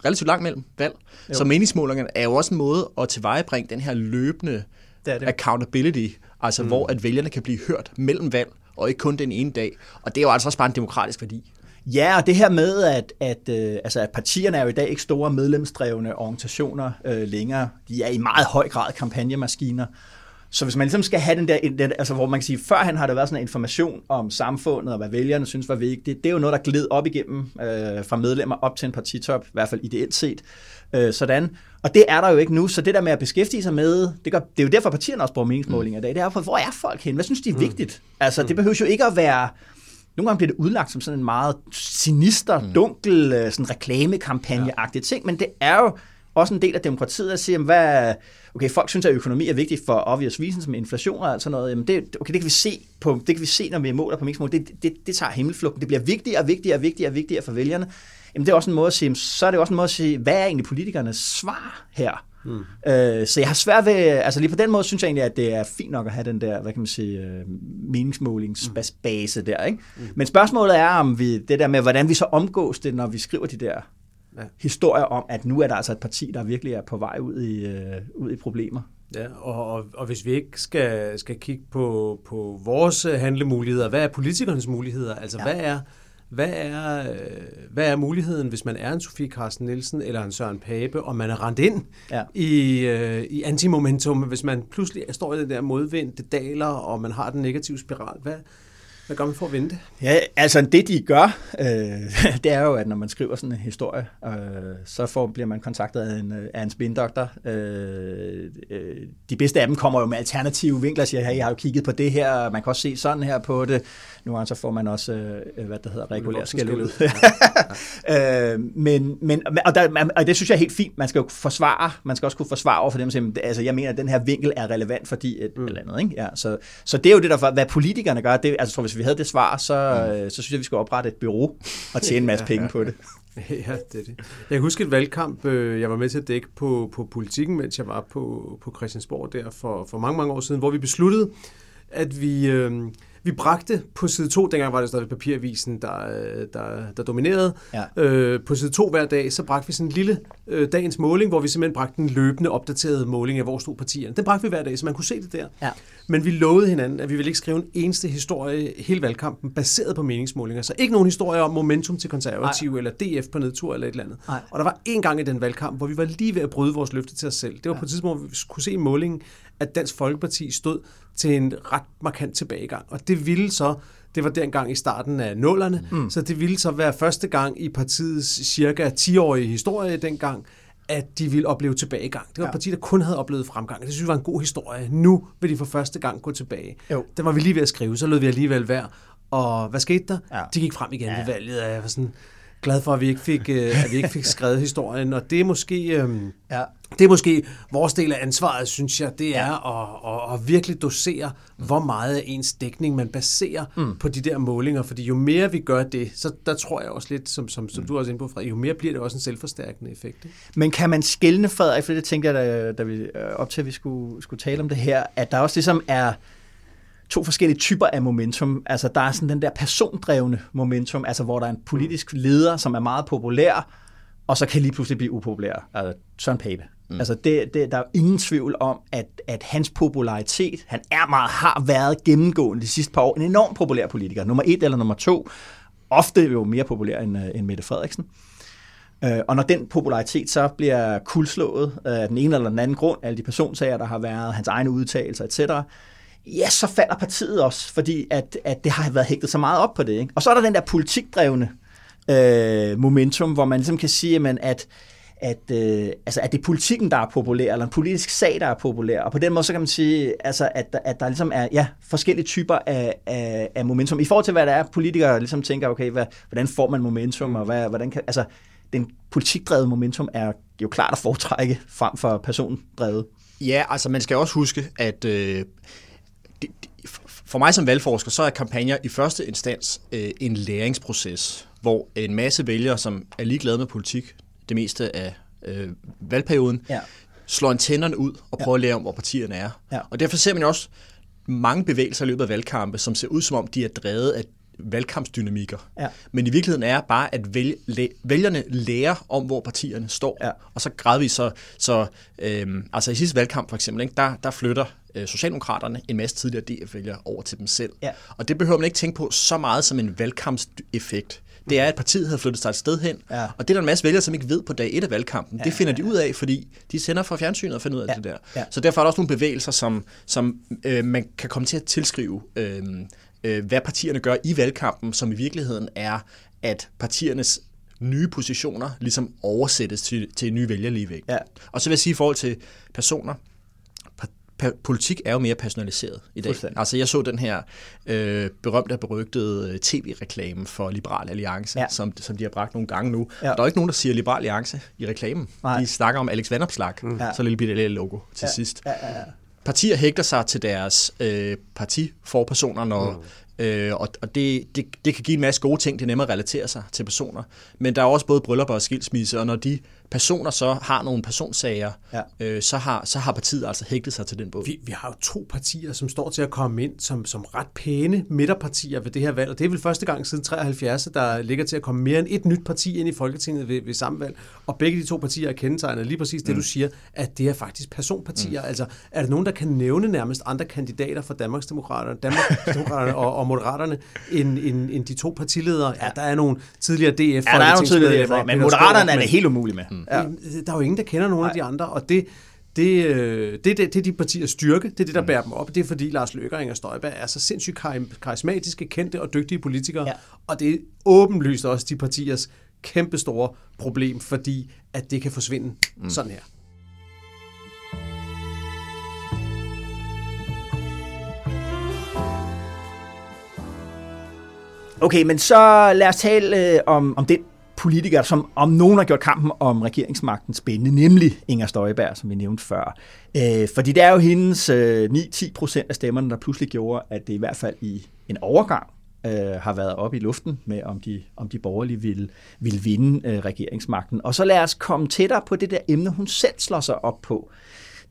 Speaker 4: relativt langt mellem valg.
Speaker 2: Jo.
Speaker 4: Så meningsmålingerne er jo også en måde at tilvejebringe den her løbende
Speaker 2: Det det.
Speaker 4: accountability, altså mm. hvor at vælgerne kan blive hørt mellem valg, og ikke kun den ene dag. Og det er jo altså også bare en demokratisk værdi.
Speaker 2: Ja, og det her med, at, at, øh, altså, at partierne er jo i dag ikke store medlemsdrevne organisationer øh, længere. De er i meget høj grad kampagnemaskiner. Så hvis man ligesom skal have den der, den, altså hvor man kan sige, førhen har der været sådan en information om samfundet og hvad vælgerne synes var vigtigt, det er jo noget, der gled op igennem øh, fra medlemmer op til en partitop, i hvert fald ideelt set. Øh, sådan. Og det er der jo ikke nu, så det der med at beskæftige sig med, det, gør, det er jo derfor partierne også bruger meningsmålinger i dag, det er for, hvor er folk hen? Hvad synes de er vigtigt? Altså det behøver jo ikke at være, nogle gange bliver det udlagt som sådan en meget sinister, dunkel, øh, sådan reklamekampagne-agtig ting, men det er jo også en del af demokratiet at sige, jamen, hvad, okay, folk synes, at økonomi er vigtigt for obvious reasons, med inflation og alt sådan noget, jamen det, okay, det kan vi se, på, det kan vi se når vi måler på meningsmål, det, det, det tager himmelflugten, det bliver vigtigere og vigtigere og vigtigere og vigtigere for vælgerne. Jamen det er også en måde at sige, så er det også en måde at sige, hvad er egentlig politikernes svar her? Mm. Øh, så jeg har svært ved, altså lige på den måde synes jeg egentlig, at det er fint nok at have den der, hvad kan man sige, øh, meningsmålingsbase der, ikke? Mm. Men spørgsmålet er, om vi, det der med, hvordan vi så omgås det, når vi skriver de der
Speaker 3: Ja.
Speaker 2: historier om, at nu er der altså et parti, der virkelig er på vej ud i, øh, ud i problemer.
Speaker 3: Ja, og, og, og hvis vi ikke skal, skal kigge på, på vores handlemuligheder, hvad er politikernes muligheder? Altså. Ja. hvad er hvad er, øh, hvad er muligheden, hvis man er en Sofie Carsten Nielsen eller en Søren Pape, og man er rendt ind
Speaker 2: Ja.
Speaker 3: i, øh, i antimomentum, hvis man pludselig står i den der modvind, det daler, og man har den negative spiral, hvad, hvad gør man for at vinde det?
Speaker 2: Ja, altså det de gør, øh, det er jo, at når man skriver sådan en historie, øh, så får, bliver man kontaktet af en, øh, af en spindoktor. Øh, øh, de bedste af dem kommer jo med alternative vinkler og siger, hey, jeg har jo kigget på det her, man kan også se sådan her på det. Nogle gange så får man også, øh, hvad det hedder, regulær skæld ud. øh, men, men, og, der, og det synes jeg er helt fint. Man skal jo forsvare, man skal også kunne forsvare over for dem, som altså jeg mener, at den her vinkel er relevant, fordi et mm. eller andet. Ikke? Ja, så, så det er jo det, der, hvad politikerne gør. Det, altså, tror, hvis vi havde det svar, så, mm. så synes jeg, vi skulle oprette et bureau og tjene en masse penge på det.
Speaker 3: Ja, det er det. Jeg kan huske et valgkamp, øh, jeg var med til at dække på, på politikken, mens jeg var på, på Christiansborg der for, for mange, mange år siden, hvor vi besluttede, at vi, øh, vi bragte på side 2, dengang var det stadig papiravisen, der, øh, der, der dominerede,
Speaker 2: Ja.
Speaker 3: øh, på side 2 hver dag, så bragte vi sådan en lille øh, dagens måling, hvor vi simpelthen bragte en løbende opdateret måling af, hvor stod partierne. Den bragte vi hver dag, så man kunne se det der.
Speaker 2: Ja.
Speaker 3: Men vi lovede hinanden, at vi ville ikke skrive en eneste historie hele valgkampen, baseret på meningsmålinger. Så ikke nogen historie om momentum til konservative, eller DF på nedtur, eller et eller andet.
Speaker 2: Nej.
Speaker 3: Og der var en gang i den valgkamp, hvor vi var lige ved at bryde vores løfte til os selv. Det var ja. på et tidspunkt, hvor vi kunne se i målingen, at Dansk Folkeparti stod til en ret markant tilbagegang. Og det ville så, det var dengang i starten af nullerne, mm. så det ville så være første gang i partiets cirka 10-årige historie dengang, at de ville opleve tilbagegang. Det var ja. et parti, der kun havde oplevet fremgang. Det synes vi var en god historie. Nu vil de for første gang gå tilbage.
Speaker 2: Jo.
Speaker 3: Den var vi lige ved at skrive, så lød vi alligevel værd. Og hvad skete der?
Speaker 2: Ja.
Speaker 3: De gik frem igen ja. ved valget, og jeg var sådan glad for, at vi ikke fik, øh, at vi ikke fik skrevet historien. Og det er måske... øhm,
Speaker 2: Ja.
Speaker 3: det er måske vores del af ansvaret, synes jeg, det er at, at, at virkelig dosere, hvor meget af ens dækning man baserer mm. på de der målinger. Fordi jo mere vi gør det, så der tror jeg også lidt, som, som, som du er også inde på, Frederik, jo mere bliver det også en selvforstærkende effekt. Ikke?
Speaker 2: Men kan man skille, Frederik, for det tænkte jeg, da, da vi øh, op til, at vi skulle, skulle tale om det her, at der også ligesom er to forskellige typer af momentum. Altså der er sådan den der persondrevne momentum, altså hvor der er en politisk leder, som er meget populær, og så kan lige pludselig blive upopulær. Altså Søren Pape. Mm. Altså det, det, der er ingen tvivl om, at, at hans popularitet, han er meget, har været gennemgående de sidste par år, en enormt populær politiker. Nummer et eller nummer to, ofte jo mere populær end, øh, end Mette Frederiksen. Øh, Og når den popularitet så bliver kuldslået af den ene eller den anden grund, alle de personsager, der har været, hans egne udtalelser etc., ja, så falder partiet også, fordi at, at det har været hægtet så meget op på det. Ikke? Og så er der den der politikdrevne øh, momentum, hvor man ligesom kan sige, jamen, at at, øh, altså, at det er politikken, der er populær, eller en politisk sag, der er populær. Og på den måde, så kan man sige, altså, at, at der ligesom er ja, forskellige typer af, af, af momentum. I forhold til, hvad der er, politikere ligesom tænker, okay, hvad, hvordan får man momentum, og hvad, hvordan kan, altså, den politikdrevet momentum er jo klart at foretrække frem for persondrevet.
Speaker 4: Ja, altså man skal også huske, at øh, det, For mig som valgforsker, så er kampagner i første instans øh, en læringsproces, hvor en masse vælgere, som er ligeglade med politik det meste af øh, valgperioden,
Speaker 2: Ja.
Speaker 4: slår antennerne ud og prøver at lære om, hvor partierne er.
Speaker 2: Ja.
Speaker 4: Og derfor ser man jo også mange bevægelser i løbet af valgkampe, som ser ud som om, de er drevet af valgkampsdynamikker.
Speaker 2: Ja.
Speaker 4: Men i virkeligheden er bare, at vælg, læ, vælgerne lærer om, hvor partierne står.
Speaker 2: Ja.
Speaker 4: Og så gradvist så, så øhm, altså i sidste valgkamp for eksempel, ikke, der, der flytter øh, Socialdemokraterne en masse tidligere DF-vælgere over til dem selv.
Speaker 2: Ja.
Speaker 4: Og det behøver man ikke tænke på så meget som en valgkampseffekt. Det er, at partiet havde flyttet sig et sted hen,
Speaker 2: Ja.
Speaker 4: og det er der en masse vælgere, som ikke ved på dag 1 af valgkampen. Ja, det finder de ud af, fordi de sender fra fjernsynet og finder ud af
Speaker 2: Ja,
Speaker 4: det der.
Speaker 2: ja.
Speaker 4: Så derfor er der også nogle bevægelser, som, som øh, man kan komme til at tilskrive, øh, øh, hvad partierne gør i valgkampen, som i virkeligheden er, at partiernes nye positioner ligesom oversættes til, til en ny vælgerligevægt.
Speaker 2: Ja.
Speaker 4: Og så vil jeg sige i forhold til personer, politik er jo mere personaliseret i dag. Altså jeg så den her øh, berømte og berygtede øh, tv-reklame for Liberal Alliance,
Speaker 2: Ja.
Speaker 4: som, som de har bragt nogle gange nu.
Speaker 2: Ja.
Speaker 4: Der er ikke nogen, der siger Liberal Alliance i reklamen.
Speaker 2: Nej.
Speaker 4: De snakker om Alex Vanopslag, mm. Så lille bitte lille logo til
Speaker 2: Ja.
Speaker 4: sidst.
Speaker 2: Ja, ja, ja.
Speaker 4: Partier hægter sig til deres øh, partiforpersoner, når, mm. øh, og, og det, det, det kan give en masse gode ting, det er nemmere at relatere sig til personer. Men der er også både bryllupper og skilsmisse, og når de personer så har nogle personsager,
Speaker 2: Ja.
Speaker 4: øh, så, har, så har partiet altså hægtet sig til den båd.
Speaker 3: Vi, vi har jo to partier, som står til at komme ind som, som ret pæne midterpartier ved det her valg, og det er vel første gang siden 73, at der ligger til at komme mere end et nyt parti ind i Folketinget ved, ved samme valg, og begge de to partier er kendetegnet lige præcis det, mm. du siger, at det er faktisk personpartier. Mm. Altså, er der nogen, der kan nævne nærmest andre kandidater for Danmarksdemokraterne, Danmarksdemokraterne og, og Moderaterne end, end, end de to partiledere? Ja, der er nogle tidligere DF
Speaker 2: Ja, der er nogle tidligere,
Speaker 3: folketingsmedlemmer,
Speaker 2: men Moderaterne er det helt umuligt med.
Speaker 3: Ja. Der er jo ingen, der kender nogen Nej. af de andre, og det, det, øh, det, det, det er de partiers styrke, det er det, der bærer dem op. Det er fordi Lars Løkke og Inger Støjberg er så sindssygt kari- karismatiske, kendte og dygtige politikere,
Speaker 2: ja.
Speaker 3: og det er åbenlyst også de partiers kæmpestore problem, fordi at det kan forsvinde mm. sådan her.
Speaker 2: Okay, men så lad os tale øh, om, om den politiker, som om nogen har gjort kampen om regeringsmagten spændende, nemlig Inger Støjberg, som vi nævnte før. Øh, fordi det er jo hendes øh, 9-10 procent af stemmerne, der pludselig gjorde, at det i hvert fald i en overgang øh, har været oppe i luften med, om de, om de borgerlige ville, ville vinde øh, regeringsmagten. Og så lad os komme tættere på det der emne, hun selv slår sig op på.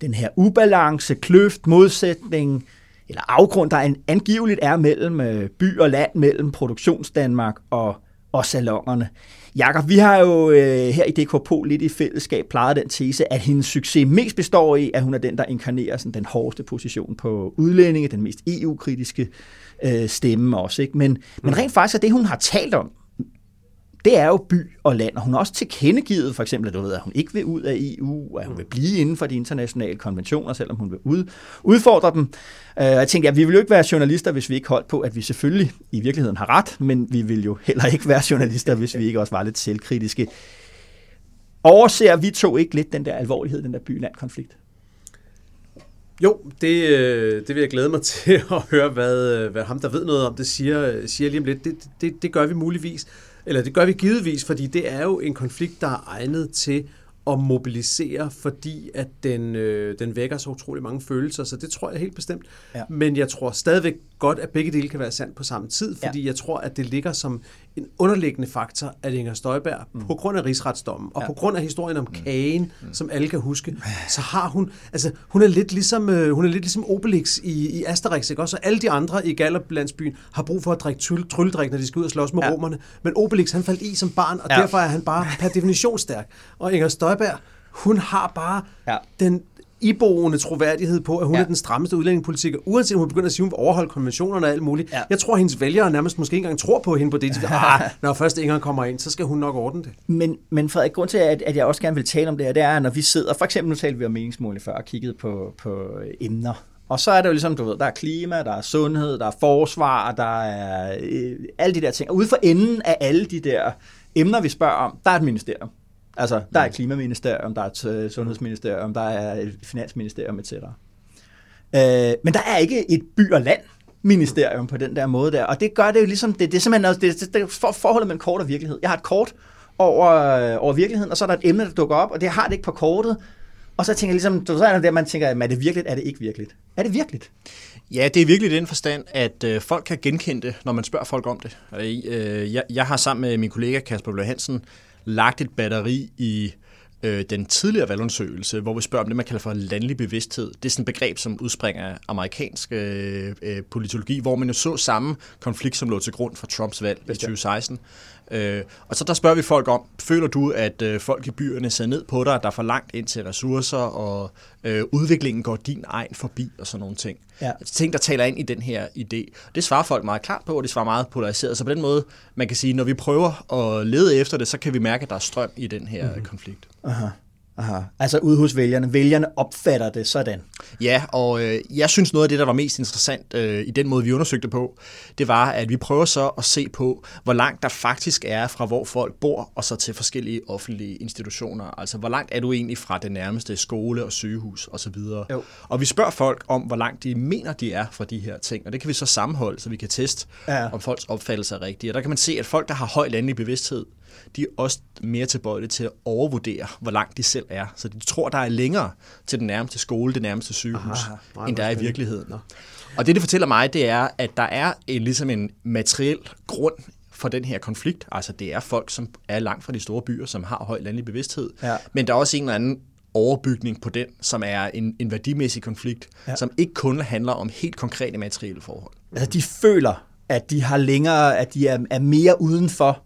Speaker 2: Den her ubalance, kløft, modsætning, eller afgrund, der en, angiveligt er mellem øh, by og land, mellem produktionsdanmark og, og salongerne. Jakob, vi har jo øh, her i DKP lidt i fællesskab plejet den tese, at hendes succes mest består i, at hun er den, der inkarnerer sådan, den hårdeste position på udlændinge, den mest EU-kritiske øh, stemme også. Ikke? Men, men rent faktisk er det, hun har talt om, det er jo by og land, og hun har også tilkendegivet for eksempel, at, du ved, at hun ikke vil ud af EU, at hun vil blive inden for de internationale konventioner, selvom hun vil ud, udfordre dem. Øh, og jeg tænkte, at vi vil jo ikke være journalister, hvis vi ikke holdt på, at vi selvfølgelig i virkeligheden har ret, men vi vil jo heller ikke være journalister, hvis vi ikke også var lidt selvkritiske. Overser vi to ikke lidt den der alvorlighed, den der by-land-konflikt?
Speaker 3: Jo, det, øh, det vil jeg glæde mig til at høre, hvad, øh, hvad ham, der ved noget om det, siger, siger lige om lidt. Det, det, det gør vi muligvis, eller det gør vi givetvis, fordi det er jo en konflikt, der er egnet til at mobilisere, fordi at den, øh, den vækker så utrolig mange følelser, så det tror jeg helt bestemt.
Speaker 2: Ja.
Speaker 3: Men jeg tror stadigvæk godt, at begge dele kan være sandt på samme tid, fordi ja. jeg tror, at det ligger som en underliggende faktor, at Inger Støjberg, mm. på grund af rigsretsdommen, og
Speaker 2: Ja.
Speaker 3: på grund af historien om kagen, mm. som alle kan huske, så har hun, altså hun er lidt ligesom, øh, hun er lidt ligesom Obelix i, i Asterix, ikke også? Og alle de andre i Gallup-landsbyen har brug for at drikke tryl, trylledrik, når de skal ud og slås med
Speaker 2: Ja.
Speaker 3: romerne. Men Obelix, han faldt i som barn, og
Speaker 2: Ja.
Speaker 3: derfor er han bare per definition stærk. Og Inger Støjberg, hun har bare
Speaker 2: ja.
Speaker 3: den iboende troværdighed på, at hun
Speaker 2: Ja.
Speaker 3: er den strammeste udlændingepolitik, og uanset om hun begynder at sige, at hun vil overholde konventionerne og alt muligt.
Speaker 2: Ja.
Speaker 3: Jeg tror, at hendes vælgere nærmest måske ikke engang tror på hende på det. De ah, når først Inger kommer ind, så skal hun nok ordne det.
Speaker 2: Men, men Frederik, grund til, at, at jeg også gerne vil tale om det her, det er, når vi sidder, for eksempel nu talte vi om meningsmåling før og kiggede på, på emner. Og så er det jo ligesom, du ved, der er klima, der er sundhed, der er forsvar, der er øh, alle de der ting. Og ude for enden af alle de der emner, vi spørger om, der er et ministerium. Altså, der er et klimaministerium, der er et sundhedsministerium, der er et finansministerium, etc. Øh, men der er ikke et by- og land ministerium på den der måde der, og det gør det jo ligesom, det, det er simpelthen også, det, det, det for, forholdet mellem kort og virkelighed. Jeg har et kort over, øh, over virkeligheden, og så er der et emne, der dukker op, og det har det ikke på kortet, og så tænker jeg ligesom, så er der der, man tænker, er det virkeligt, er det ikke virkeligt? Er det virkelig?
Speaker 4: Ja, det er virkelig den forstand, at øh, folk kan genkende det, når man spørger folk om det. Øh, jeg, jeg har sammen med min kollega Kasper Blø Hansen lagt et batteri i øh, den tidligere valgundersøgelse, hvor vi spørger om det, man kalder for landlig bevidsthed. Det er sådan et begreb, som udspringer af amerikansk øh, øh, politologi, hvor man jo så samme konflikt, som lå til grund for Trumps valg i 2016. Øh, og så der spørger vi folk om, føler du, at øh, folk i byerne ser ned på dig, at der er for langt ind til ressourcer, og øh, udviklingen går din egen forbi, og sådan nogle ting. Ja. Ting, der taler ind i den her idé. Det svarer folk meget klart på, og det svarer meget polariseret. Så på den måde, man kan sige, når vi prøver at lede efter det, så kan vi mærke, at der er strøm i den her mm-hmm. konflikt.
Speaker 2: Aha. Aha. Altså ude hos vælgerne. Vælgerne opfatter det sådan.
Speaker 4: Ja, og øh, jeg synes noget af det, der var mest interessant øh, i den måde, vi undersøgte på, det var, at vi prøver så at se på, hvor langt der faktisk er fra, hvor folk bor, og så til forskellige offentlige institutioner. Altså, hvor langt er du egentlig fra det nærmeste skole og sygehus osv. Og, og vi spørger folk om, hvor langt de mener, de er fra de her ting, og det kan vi så sammenholde, så vi kan teste, ja. om folks opfattelse er rigtig. Og der kan man se, at folk, der har høj landlig bevidsthed, de er også mere tilbøjelige til at overvurdere, hvor langt de selv er. Så de tror, der er længere til den nærmeste skole, det nærmeste sygehus, Aha, end der er i virkeligheden. Nå. Og det, det fortæller mig, det er, at der er en, ligesom en materiel grund for den her konflikt. Altså, det er folk, som er langt fra de store byer, som har høj landlig bevidsthed. Ja. Men der er også en eller anden overbygning på den, som er en, en værdimæssig konflikt, ja. som ikke kun handler om helt konkrete materielle forhold.
Speaker 2: Altså, de føler, at de har længere, at de er, er mere udenfor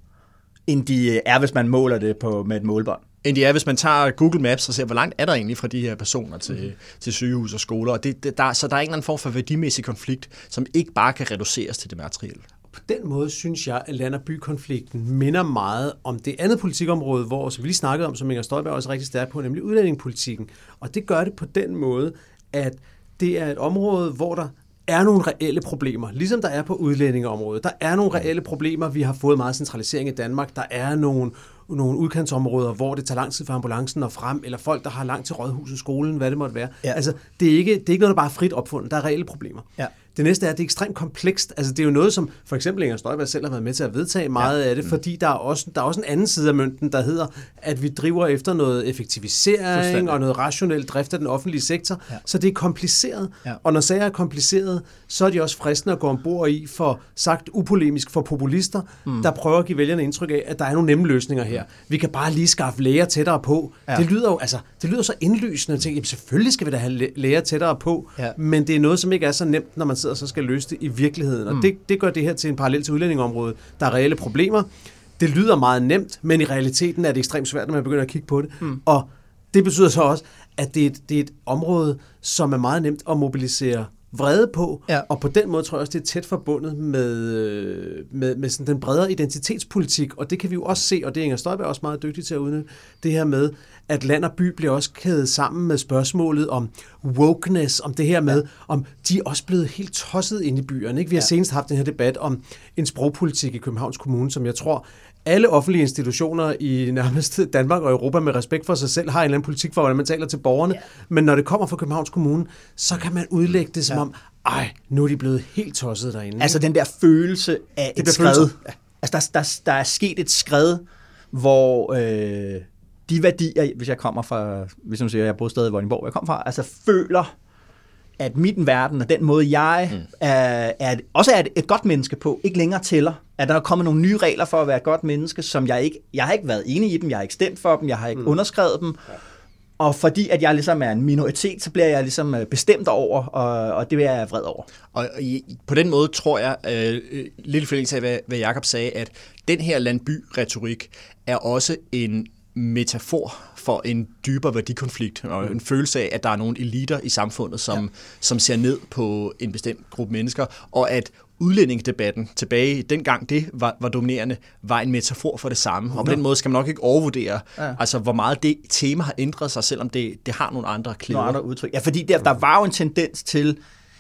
Speaker 2: end de er, hvis man måler det på, med et målbånd.
Speaker 4: End de er, hvis man tager Google Maps og ser, hvor langt er der egentlig fra de her personer til, mm. til sygehus og skoler. Og det, det, der, så der er en eller anden form for værdimæssig konflikt, som ikke bare kan reduceres til det materielle.
Speaker 3: På den måde synes jeg, at land- og bykonflikten minder meget om det andet politikområde, hvor som vi lige snakkede om, som Inger Støjberg også er rigtig stærk på, nemlig udlændingepolitikken. Og det gør det på den måde, at det er et område, hvor der er nogle reelle problemer, ligesom der er på udlændingeområdet. Der er nogle reelle problemer. Vi har fået meget centralisering i Danmark. Der er nogle, nogle udkantsområder, hvor det tager lang tid for ambulancen at frem, eller folk, der har langt til rådhuset, skolen, hvad det måtte være. Ja. Altså, det er, ikke, det er ikke noget, der bare er frit opfundet. Der er reelle problemer. Ja. Det næste er, at det er ekstremt komplekst. Altså, det er jo noget, som for eksempel Inger Støjberg selv har været med til at vedtage meget ja. af det, fordi der er, også, der er også en anden side af mønten, der hedder, at vi driver efter noget effektivisering og noget rationel drift af den offentlige sektor. Ja. Så det er kompliceret. Ja. Og når sager er komplicerede, så er de også fristende at gå ombord i, for sagt upolemisk for populister, mm. der prøver at give vælgerne indtryk af, at der er nogle nemme løsninger her. Vi kan bare lige skaffe læger tættere på. Ja. Det lyder jo altså, det lyder så indlysende at tænke, jamen selvfølgelig skal vi da have læger tættere på, ja. men det er noget, som ikke er så nemt, når man sidder og så skal løse det i virkeligheden. Og mm. det, det gør det her til en parallel til udlændingeområdet. Der er reelle problemer. Det lyder meget nemt, men i realiteten er det ekstremt svært, når man begynder at kigge på det. Mm. Og det betyder så også, at det er, et, det er et område, som er meget nemt at mobilisere vrede på, ja. og på den måde tror jeg også, det er tæt forbundet med, øh, med, med sådan den bredere identitetspolitik, og det kan vi jo også se, og det er Inger Støjberg også meget dygtig til at udnytte, det her med, at land og by bliver også kædet sammen med spørgsmålet om wokeness, om det her med, ja. om de er også blevet helt tosset ind i byerne. Ikke? Vi har ja. senest haft den her debat om en sprogpolitik i Københavns Kommune, som jeg tror, alle offentlige institutioner i nærmest Danmark og Europa med respekt for sig selv har en eller anden politik for, hvordan man taler til borgerne. Ja. Men når det kommer fra Københavns Kommune, så kan man udlægge det som ja. om, ej, nu er de blevet helt tosset derinde.
Speaker 2: Altså den der følelse af det et skred. Ja. Altså der, der, der er sket et skred, hvor øh, de værdier, hvis jeg kommer fra, hvis man siger, jeg bor stadig i Vordingborg, jeg kommer fra, altså føler, at min verden og den måde, jeg mm. er, er, også er et godt menneske på, ikke længere tæller. At der er kommet nogle nye regler for at være et godt menneske, som jeg ikke, jeg har ikke været enig i dem, jeg har ikke stemt for dem, jeg har ikke mm. underskrevet dem. Ja. Og fordi at jeg ligesom er en minoritet, så bliver jeg ligesom øh, bestemt over, og, og det er jeg vred over.
Speaker 4: Og på den måde tror jeg, øh, lidt i forlængelse af, hvad, hvad Jacob sagde, at den her landby-retorik er også en metafor for en dybere værdikonflikt og en følelse af, at der er nogle eliter i samfundet, som, ja. som ser ned på en bestemt gruppe mennesker, og at udlændingedebatten tilbage, dengang det var, var dominerende, var en metafor for det samme. Og på den måde skal man nok ikke overvurdere, ja. altså hvor meget det tema har ændret sig, selvom det, det har nogle andre klæder. Nogle
Speaker 2: andre udtryk. Ja, fordi der, der var jo en tendens til,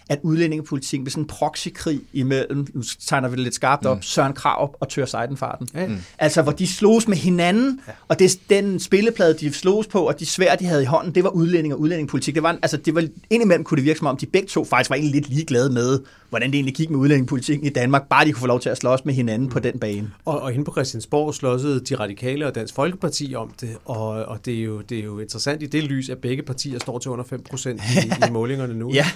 Speaker 2: at udlændingepolitikken blev sådan en proxykrig imellem, nu tegner vi det lidt skarpt op, mm. Søren Krav og Tør Seidenfarten. Mm. Altså, hvor de sloges med hinanden, ja. og det, den spilleplade, de sloges på, og de svær, de havde i hånden, det var udlænding og udlændingepolitik. Det var, altså, det var, indimellem kunne det virke som om, de begge to faktisk var egentlig lidt ligeglade med, hvordan det egentlig gik med udlændingepolitikken i Danmark, bare de kunne få lov til at slås med hinanden mm. på den bane.
Speaker 3: Og, og hende på Christiansborg slåsede de radikale og Dansk Folkeparti om det, og, og det, er jo, det er jo interessant i det lys, at begge partier står til under 5 procent i, i målingerne nu.
Speaker 2: ja.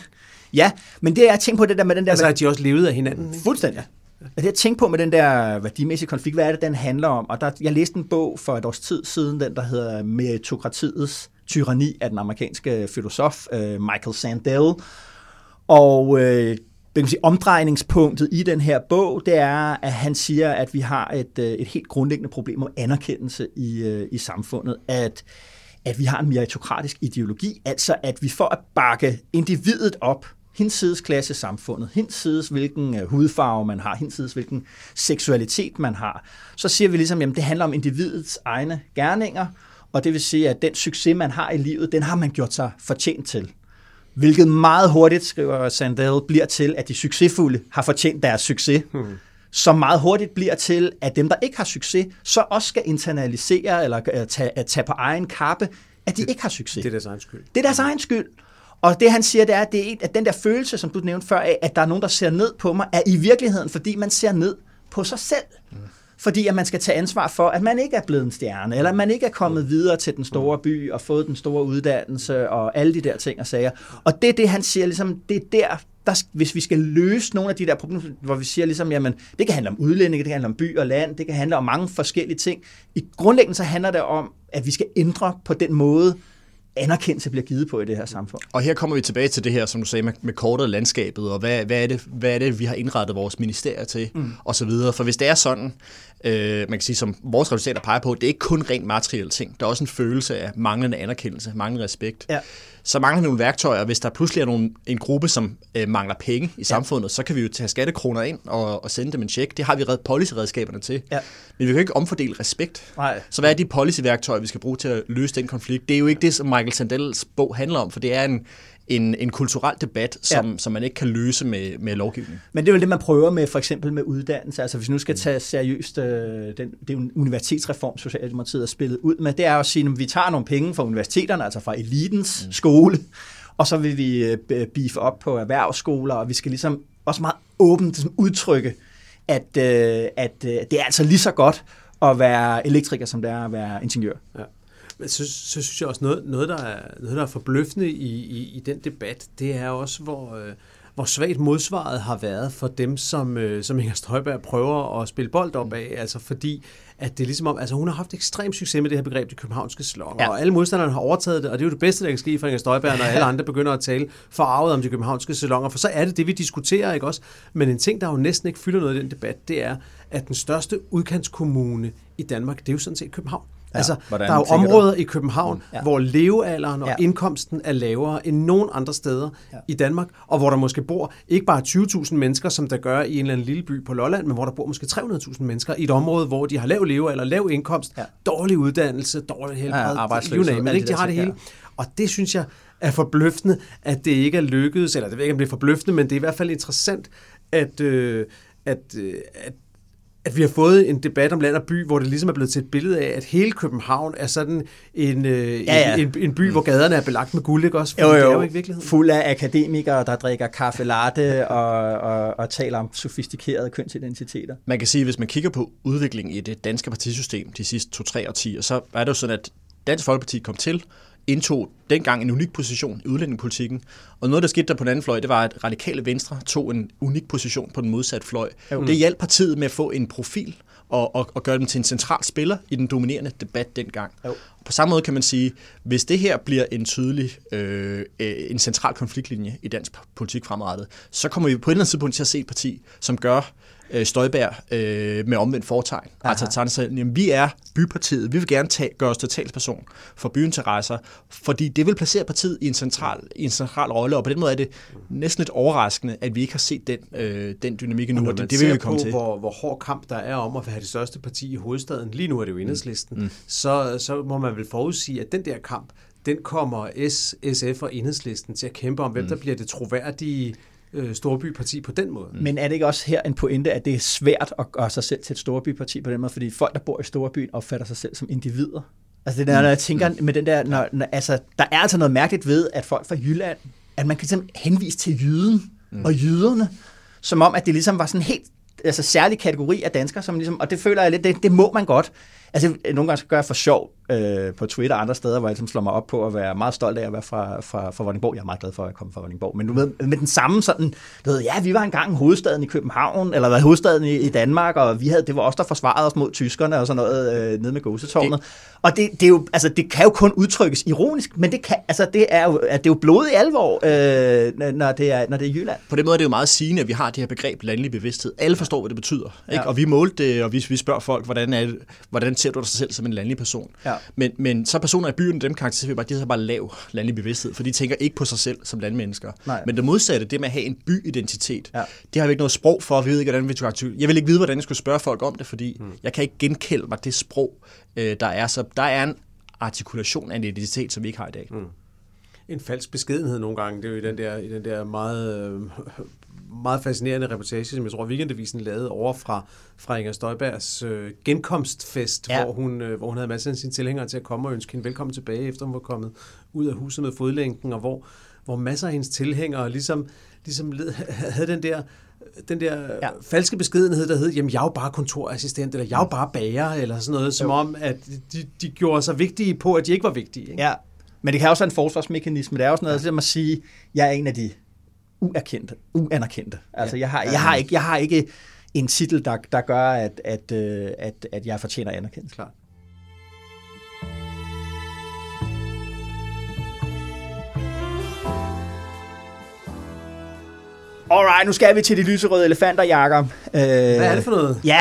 Speaker 2: Ja, men det jeg tænkt på, det der med den der...
Speaker 3: Altså, at de også levede af hinanden. Ikke?
Speaker 2: Fuldstændig. Det jeg tænkte på med den der værdimæssige konflikt, hvad er det, den handler om? Og der, jeg læste en bog for et års tid siden, den der hedder Meritokratiets tyranni af den amerikanske filosof uh, Michael Sandel. Og uh, det kan sige, omdrejningspunktet i den her bog, det er, at han siger, at vi har et, et helt grundlæggende problem om anerkendelse i, uh, i samfundet. At, at vi har en meritokratisk ideologi, altså at vi for at bakke individet op, hinsides klasse samfundet, hinsides hvilken hudfarve man har, hinsides hvilken seksualitet man har, så siger vi ligesom, at det handler om individets egne gerninger, og det vil sige, at den succes, man har i livet, den har man gjort sig fortjent til. Hvilket meget hurtigt, skriver Sandel, bliver til, at de succesfulde har fortjent deres succes. Hmm. Som meget hurtigt bliver til, at dem, der ikke har succes, så også skal internalisere eller tage, tage på egen kappe, at de
Speaker 3: det,
Speaker 2: ikke har succes.
Speaker 3: Det er deres egen skyld.
Speaker 2: Det er deres egen skyld. Og det han siger, det er, at, det er, at den der følelse, som du nævnte før, af, at der er nogen, der ser ned på mig, er i virkeligheden, fordi man ser ned på sig selv. Mm. Fordi at man skal tage ansvar for, at man ikke er blevet en stjerne, eller at man ikke er kommet videre til den store by og fået den store uddannelse og alle de der ting og sager. Og det er det, han siger, ligesom, det er der, der, hvis vi skal løse nogle af de der problemer, hvor vi siger ligesom, jamen, det kan handle om udlændinge, det kan handle om by og land, det kan handle om mange forskellige ting. I grundlæggende så handler det om, at vi skal ændre på den måde, anerkendelse bliver givet på i det her samfund.
Speaker 4: Og her kommer vi tilbage til det her, som du sagde, med, med kortet landskabet, og hvad, hvad, er det, hvad er det, vi har indrettet vores ministerier til, mm. og så videre. For hvis det er sådan, øh, man kan sige, som vores resultater peger på, det er ikke kun rent materielle ting. Der er også en følelse af manglende anerkendelse, manglende respekt. Ja. Så mangler vi nogle værktøjer. Hvis der pludselig er nogle, en gruppe, som øh, mangler penge i samfundet, ja. så kan vi jo tage skattekroner ind og, og sende dem en check. Det har vi red policyredskaberne til. Ja. Men vi kan ikke omfordele respekt. Nej. Så hvad er de policyværktøjer, vi skal bruge til at løse den konflikt? Det er jo ikke det, som Michael Sandels bog handler om, for det er en, en, en kulturel debat, som, ja. som man ikke kan løse med, med lovgivning.
Speaker 2: Men det er jo det, man prøver med for eksempel med uddannelse. Altså hvis vi nu skal tage seriøst, øh, den, det er jo en universitetsreform, Socialdemokratiet har spillet ud med, det er at sige, at vi tager nogle penge fra universiteterne, altså fra elitens mm. skole, og så vil vi øh, beefe op på erhvervsskoler, og vi skal ligesom også meget åbent ligesom, udtrykke, at, øh, at øh, det er altså lige så godt at være elektriker, som det er at være ingeniør. Ja.
Speaker 3: Men så, så synes jeg også, noget, noget, der er, noget, der er forbløffende i, i, i den debat, det er også, hvor, øh, hvor svagt modsvaret har været for dem, som, øh, som Inger Støjberg prøver at spille bold op af. Altså fordi, at det er ligesom om, altså hun har haft ekstrem succes med det her begreb, de københavnske slonger, ja. og alle modstanderne har overtaget det, og det er jo det bedste, der kan ske for Inger Støjberg, når alle andre begynder at tale forarvet om de københavnske salonger, for så er det det, vi diskuterer, ikke også? Men en ting, der jo næsten ikke fylder noget i den debat, det er, at den største udkantskommune i Danmark, det er jo sådan set København. Ja, altså, der er jo områder i København, ja. hvor levealderen og ja. indkomsten er lavere end nogen andre steder ja. i Danmark, og hvor der måske bor ikke bare 20.000 mennesker, som der gør i en eller anden lille by på Lolland, men hvor der bor måske 300.000 mennesker i et område, hvor de har lav levealder, lav indkomst, ja. dårlig uddannelse, dårlig helbred, ja, arbejdsløshed, men ikke, de har det hele. Ja. Og det synes jeg er forbløffende, at det ikke er lykkedes, eller det ved ikke, om det er forbløffende, men det er i hvert fald interessant, at, øh, at, øh, at at vi har fået en debat om land og by, hvor det ligesom er blevet til et billede af, at hele København er sådan en, øh, ja, ja. en, en by, mm. hvor gaderne er belagt med guld, ikke også?
Speaker 2: jo, jo, det er jo ikke virkeligheden. Fuld af akademikere, der drikker kaffe latte og, og, og taler om sofistikerede kønsidentiteter.
Speaker 4: Man kan sige, at hvis man kigger på udviklingen i det danske partisystem de sidste to-tre årtier, så er det jo sådan, at Dansk Folkeparti kom til, indtog dengang en unik position i udlændingepolitikken. Og noget, der skete der på den anden fløj, det var, at radikale venstre tog en unik position på den modsatte fløj. Mm. Det hjalp partiet med at få en profil og, og, og gøre dem til en central spiller i den dominerende debat dengang. Jo. På samme måde kan man sige, hvis det her bliver en tydelig, øh, øh, en central konfliktlinje i dansk politik fremadrettet, så kommer vi på et eller andet tidspunkt til at se et parti, som gør øh, Støjberg øh, med omvendt fortegn. Aha. Altså tager sig, jamen, vi er bypartiet, vi vil gerne tage, gøre os til talsperson for byinteresser, fordi det vil placere partiet i en central, i en central rolle, og på den måde er det næsten lidt overraskende, at vi ikke har set den, øh, den dynamik endnu, og det, det vil vi komme
Speaker 3: på,
Speaker 4: til.
Speaker 3: Hvor, hvor hård kamp der er om at have det største parti i hovedstaden, lige nu er det jo enhedslisten, mm. så, så må man vel forudsige, at den der kamp, den kommer S, SF og enhedslisten til at kæmpe om, hvem mm. der bliver det troværdige øh, storbyparti på den måde.
Speaker 2: Men er det ikke også her en pointe, at det er svært at gøre sig selv til et storbyparti på den måde, fordi folk, der bor i storbyen, opfatter sig selv som individer? Altså det der, når jeg tænker med den der, når, når, altså, der er altså noget mærkeligt ved, at folk fra Jylland, at man kan simpelthen henvise til jyden mm. og jyderne, som om, at det ligesom var sådan en helt altså, særlig kategori af danskere, som ligesom, og det føler jeg lidt, det, det må man godt. Altså, nogle gange så gør jeg for sjov øh, på Twitter og andre steder, hvor jeg ligesom slår mig op på at være meget stolt af at være fra, fra, fra Vordingborg. Jeg er meget glad for, at jeg kommer fra Vordingborg. Men du ved, med den samme sådan, du ved, ja, vi var engang hovedstaden i København, eller var hovedstaden i, i Danmark, og vi havde, det var os, der forsvarede os mod tyskerne og sådan noget øh, nede med gåsetårnet. Og det, det, er jo, altså, det kan jo kun udtrykkes ironisk, men det, kan, altså, det, er jo, at det er jo blodet i alvor, øh, når, det er, når det er Jylland.
Speaker 4: På den måde er det jo meget sigende, at vi har det her begreb landlig bevidsthed. Alle forstår, hvad det betyder. Ikke? Og vi målte det, og vi, vi spørger folk, hvordan, er det, hvordan ser du dig selv som en landlig person?
Speaker 2: Ja.
Speaker 4: Men, men så personer i byen, dem karakteriserer vi bare, de har bare lav landlig bevidsthed, for de tænker ikke på sig selv som landmennesker.
Speaker 2: Nej.
Speaker 4: Men det modsatte, det med at have en byidentitet,
Speaker 2: Ja.
Speaker 4: det har vi ikke noget sprog for, vi ved ikke, hvordan vi skal Jeg vil ikke vide, hvordan jeg skulle spørge folk om det, fordi mm. jeg kan ikke genkælde mig det sprog, øh, der er. Så der er en artikulation af en identitet, som vi ikke har i dag. Mm.
Speaker 3: En falsk beskedenhed nogle gange, det er jo i den der, i den der meget, øh, meget fascinerende reportage, som jeg tror, Weekendavisen lavede over fra, fra Inger Støjbergs øh, genkomstfest,
Speaker 2: Ja.
Speaker 3: ja. hvor, hun, øh, hvor hun havde masser af sine tilhængere til at komme og ønske hende velkommen tilbage, efter hun var kommet ud af huset med fodlænken, og hvor, hvor masser af hendes tilhængere ligesom, ligesom led, havde den der den der
Speaker 2: Ja.
Speaker 3: ja. falske beskedenhed, der hed, jamen jeg er jo bare kontorassistent, eller jeg er jo bare bager, eller sådan noget, som
Speaker 2: Jo.
Speaker 3: om, at de, de gjorde sig vigtige på, at de ikke var vigtige. Ikke?
Speaker 2: Ja, men det kan også være en forsvarsmekanisme. Det er også noget, som at sige, jeg er en af de uerkendte, uanerkendte. Altså, jeg har, jeg har, ikke, jeg har ikke en titel, der, der gør, at, at, øh, at, at jeg fortjener anerkendelse.
Speaker 3: Klart.
Speaker 2: Alright, nu skal vi til de lyserøde elefanter, Jacob. Øh,
Speaker 3: Hvad er det for noget?
Speaker 2: Ja,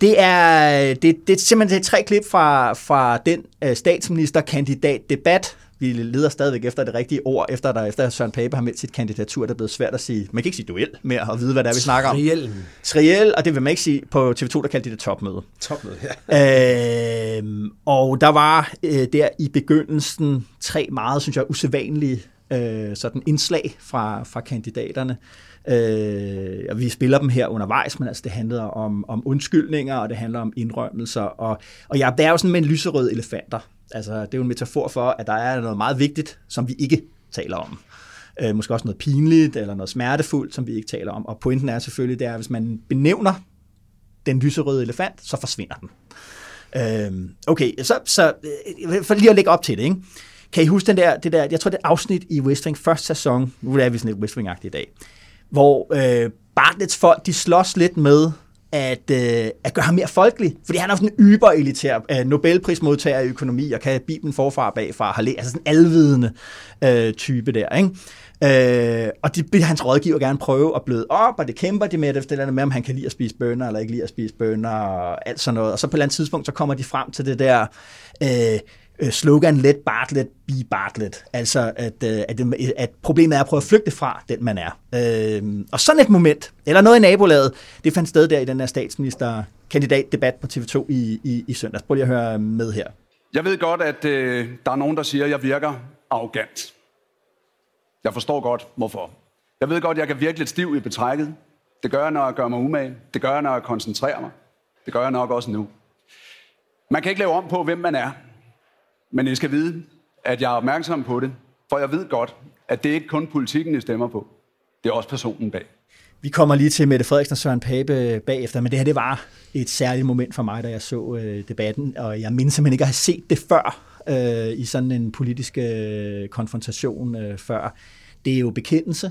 Speaker 2: det er, det, det er simpelthen det er tre klip fra, fra den øh, statsministerkandidat-debat. Vi leder stadigvæk efter det rigtige ord, efter der efter Søren Pape har meldt sit kandidatur. Det er blevet svært at sige, man kan ikke sige duel mere og vide, hvad det er, vi snakker om.
Speaker 3: Triellen.
Speaker 2: Triel, og det vil man ikke sige på TV2, der kaldte de det topmøde.
Speaker 3: Topmøde, ja.
Speaker 2: Øhm, og der var øh, der i begyndelsen tre meget, synes jeg, usædvanlige øh, sådan indslag fra, fra kandidaterne. Øh, og vi spiller dem her undervejs, men altså det handler om, om undskyldninger, og det handler om indrømmelser. Og, og ja, det er jo sådan med en lyserød elefanter. Altså, det er jo en metafor for, at der er noget meget vigtigt, som vi ikke taler om. Øh, måske også noget pinligt eller noget smertefuldt, som vi ikke taler om. Og pointen er selvfølgelig, det er, at hvis man benævner den lyserøde elefant, så forsvinder den. Øh, okay, så, så øh, for lige at lægge op til det, ikke? Kan I huske den der, det der, jeg tror det er afsnit i West Wing, første sæson, nu er vi sådan lidt West wing i dag, hvor øh, Bartlets folk, de slås lidt med at, øh, at gøre ham mere folkelig, fordi han er sådan en yber-elitær øh, Nobelprismodtager i økonomi, og kan Bibelen forfra og bagfra, har læ- altså sådan en alvidende øh, type der, ikke? Øh, og det vil hans rådgiver gerne prøve at bløde op, og det kæmper de med, det er med, om han kan lide at spise bønner, eller ikke lide at spise bønner, og alt sådan noget. Og så på et eller andet tidspunkt, så kommer de frem til det der øh, Øh, slogan, let Bartlett, be Bartlett. Altså, at, øh, at, at problemet er at prøve at flygte fra den, man er. Øh, og sådan et moment, eller noget i nabolaget, det fandt sted der i den her statsministerkandidatdebat på TV2 i, i, i søndags. Prøv lige at høre med her.
Speaker 6: Jeg ved godt, at øh, der er nogen, der siger, at jeg virker arrogant. Jeg forstår godt, hvorfor. Jeg ved godt, at jeg kan virke lidt stiv i betrækket. Det gør jeg, når jeg gør mig umage. Det gør jeg, når jeg koncentrerer mig. Det gør jeg nok også nu. Man kan ikke lave om på, hvem man er. Men I skal vide, at jeg er opmærksom på det. For jeg ved godt, at det ikke kun politikken, I stemmer på. Det er også personen bag.
Speaker 2: Vi kommer lige til Mette Frederiksen og Søren Pape bagefter, men det her det var et særligt moment for mig, da jeg så øh, debatten, og jeg mindes simpelthen ikke at have set det før øh, i sådan en politisk øh, konfrontation øh, før. Det er jo bekendelse,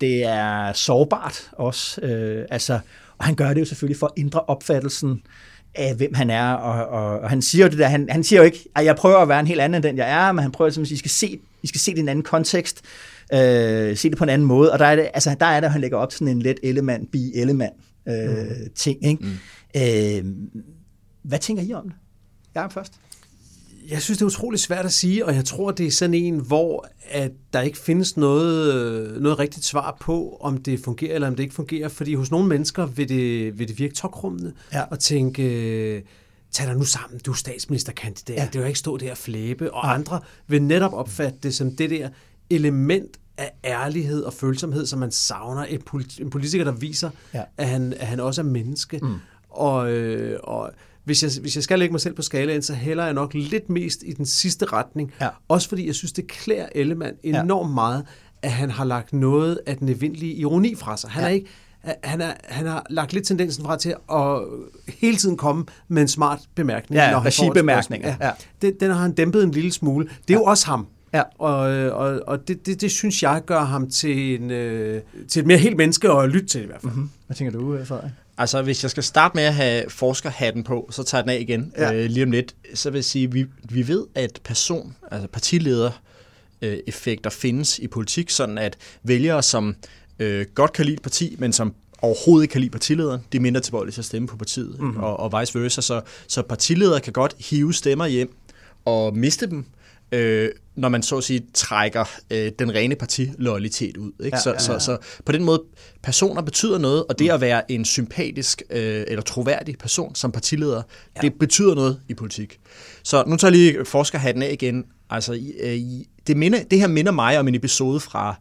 Speaker 2: det er sårbart også, øh, altså, og han gør det jo selvfølgelig for at ændre opfattelsen af, hvem han er, og, og, og han siger jo det der, han, han siger jo ikke, at jeg prøver at være en helt anden end den, jeg er, men han prøver simpelthen at sige, I skal se, I skal se det i en anden kontekst, øh, se det på en anden måde, og der er det, altså, der er det, at han lægger op til sådan en let element, bi element øh, mm. ting, ikke? Mm. Øh, hvad tænker I om det? Jeg er først.
Speaker 3: Jeg synes, det er utroligt svært at sige, og jeg tror, det er sådan en, hvor at der ikke findes noget, øh, noget rigtigt svar på, om det fungerer eller om det ikke fungerer. Fordi hos nogle mennesker vil det, vil det virke tokrummende
Speaker 2: Ja.
Speaker 3: og tænke, øh, tag dig nu sammen, du er statsministerkandidat,
Speaker 2: Ja.
Speaker 3: ja. det vil jo ikke stå der og flæbe. Og andre vil netop opfatte det som det der element af ærlighed og følsomhed, som man savner. En, politi- en politiker, der viser,
Speaker 2: Ja.
Speaker 3: ja. at, han, at han også er menneske. Mm. Og, øh, og hvis jeg, hvis jeg skal lægge mig selv på skalaen, så hælder jeg nok lidt mest i den sidste retning.
Speaker 2: Ja.
Speaker 3: Også fordi jeg synes, det klæder Ellemann enormt meget, at han har lagt noget af den evindelige ironi fra sig. Han,
Speaker 2: Ja.
Speaker 3: ja. er ikke, han, er, han har lagt lidt tendensen fra til at hele tiden komme med en smart bemærkning.
Speaker 2: Ja,
Speaker 3: når han får
Speaker 2: regibemærkninger,
Speaker 3: spørgsmål.
Speaker 2: ja.
Speaker 3: Den, den har han dæmpet en lille smule. Det er jo også ham.
Speaker 2: Ja.
Speaker 3: Og, og, og det, det, det synes jeg gør ham til, en, øh, til et mere helt menneske at lytte til i hvert fald. Mm-hmm.
Speaker 2: Hvad tænker du, Frederik?
Speaker 4: Altså, hvis jeg skal starte med at have forskerhatten på, så tager den af igen
Speaker 2: Ja.
Speaker 4: ja. øh, lige om lidt. Så vil jeg sige, at vi, vi ved, at person, altså partileder, øh, effekter findes i politik, sådan at vælgere, som øh, godt kan lide et parti, men som overhovedet ikke kan lide partilederen, de er mindre tilbøjelige til at stemme på partiet, mm-hmm. og, og vice versa. Så, så partiledere kan godt hive stemmer hjem og miste dem, øh, når man så at sige trækker øh, den rene partiloyalitet ud. Ikke?
Speaker 2: Ja,
Speaker 4: så,
Speaker 2: ja,
Speaker 4: Så,
Speaker 2: ja.
Speaker 4: så på den måde, personer betyder noget, og det at være en sympatisk øh, eller troværdig person som partileder, ja. det betyder noget i politik. Så nu tager jeg lige forskerhatten af igen. Altså, øh, det, minder, det her minder mig om en episode fra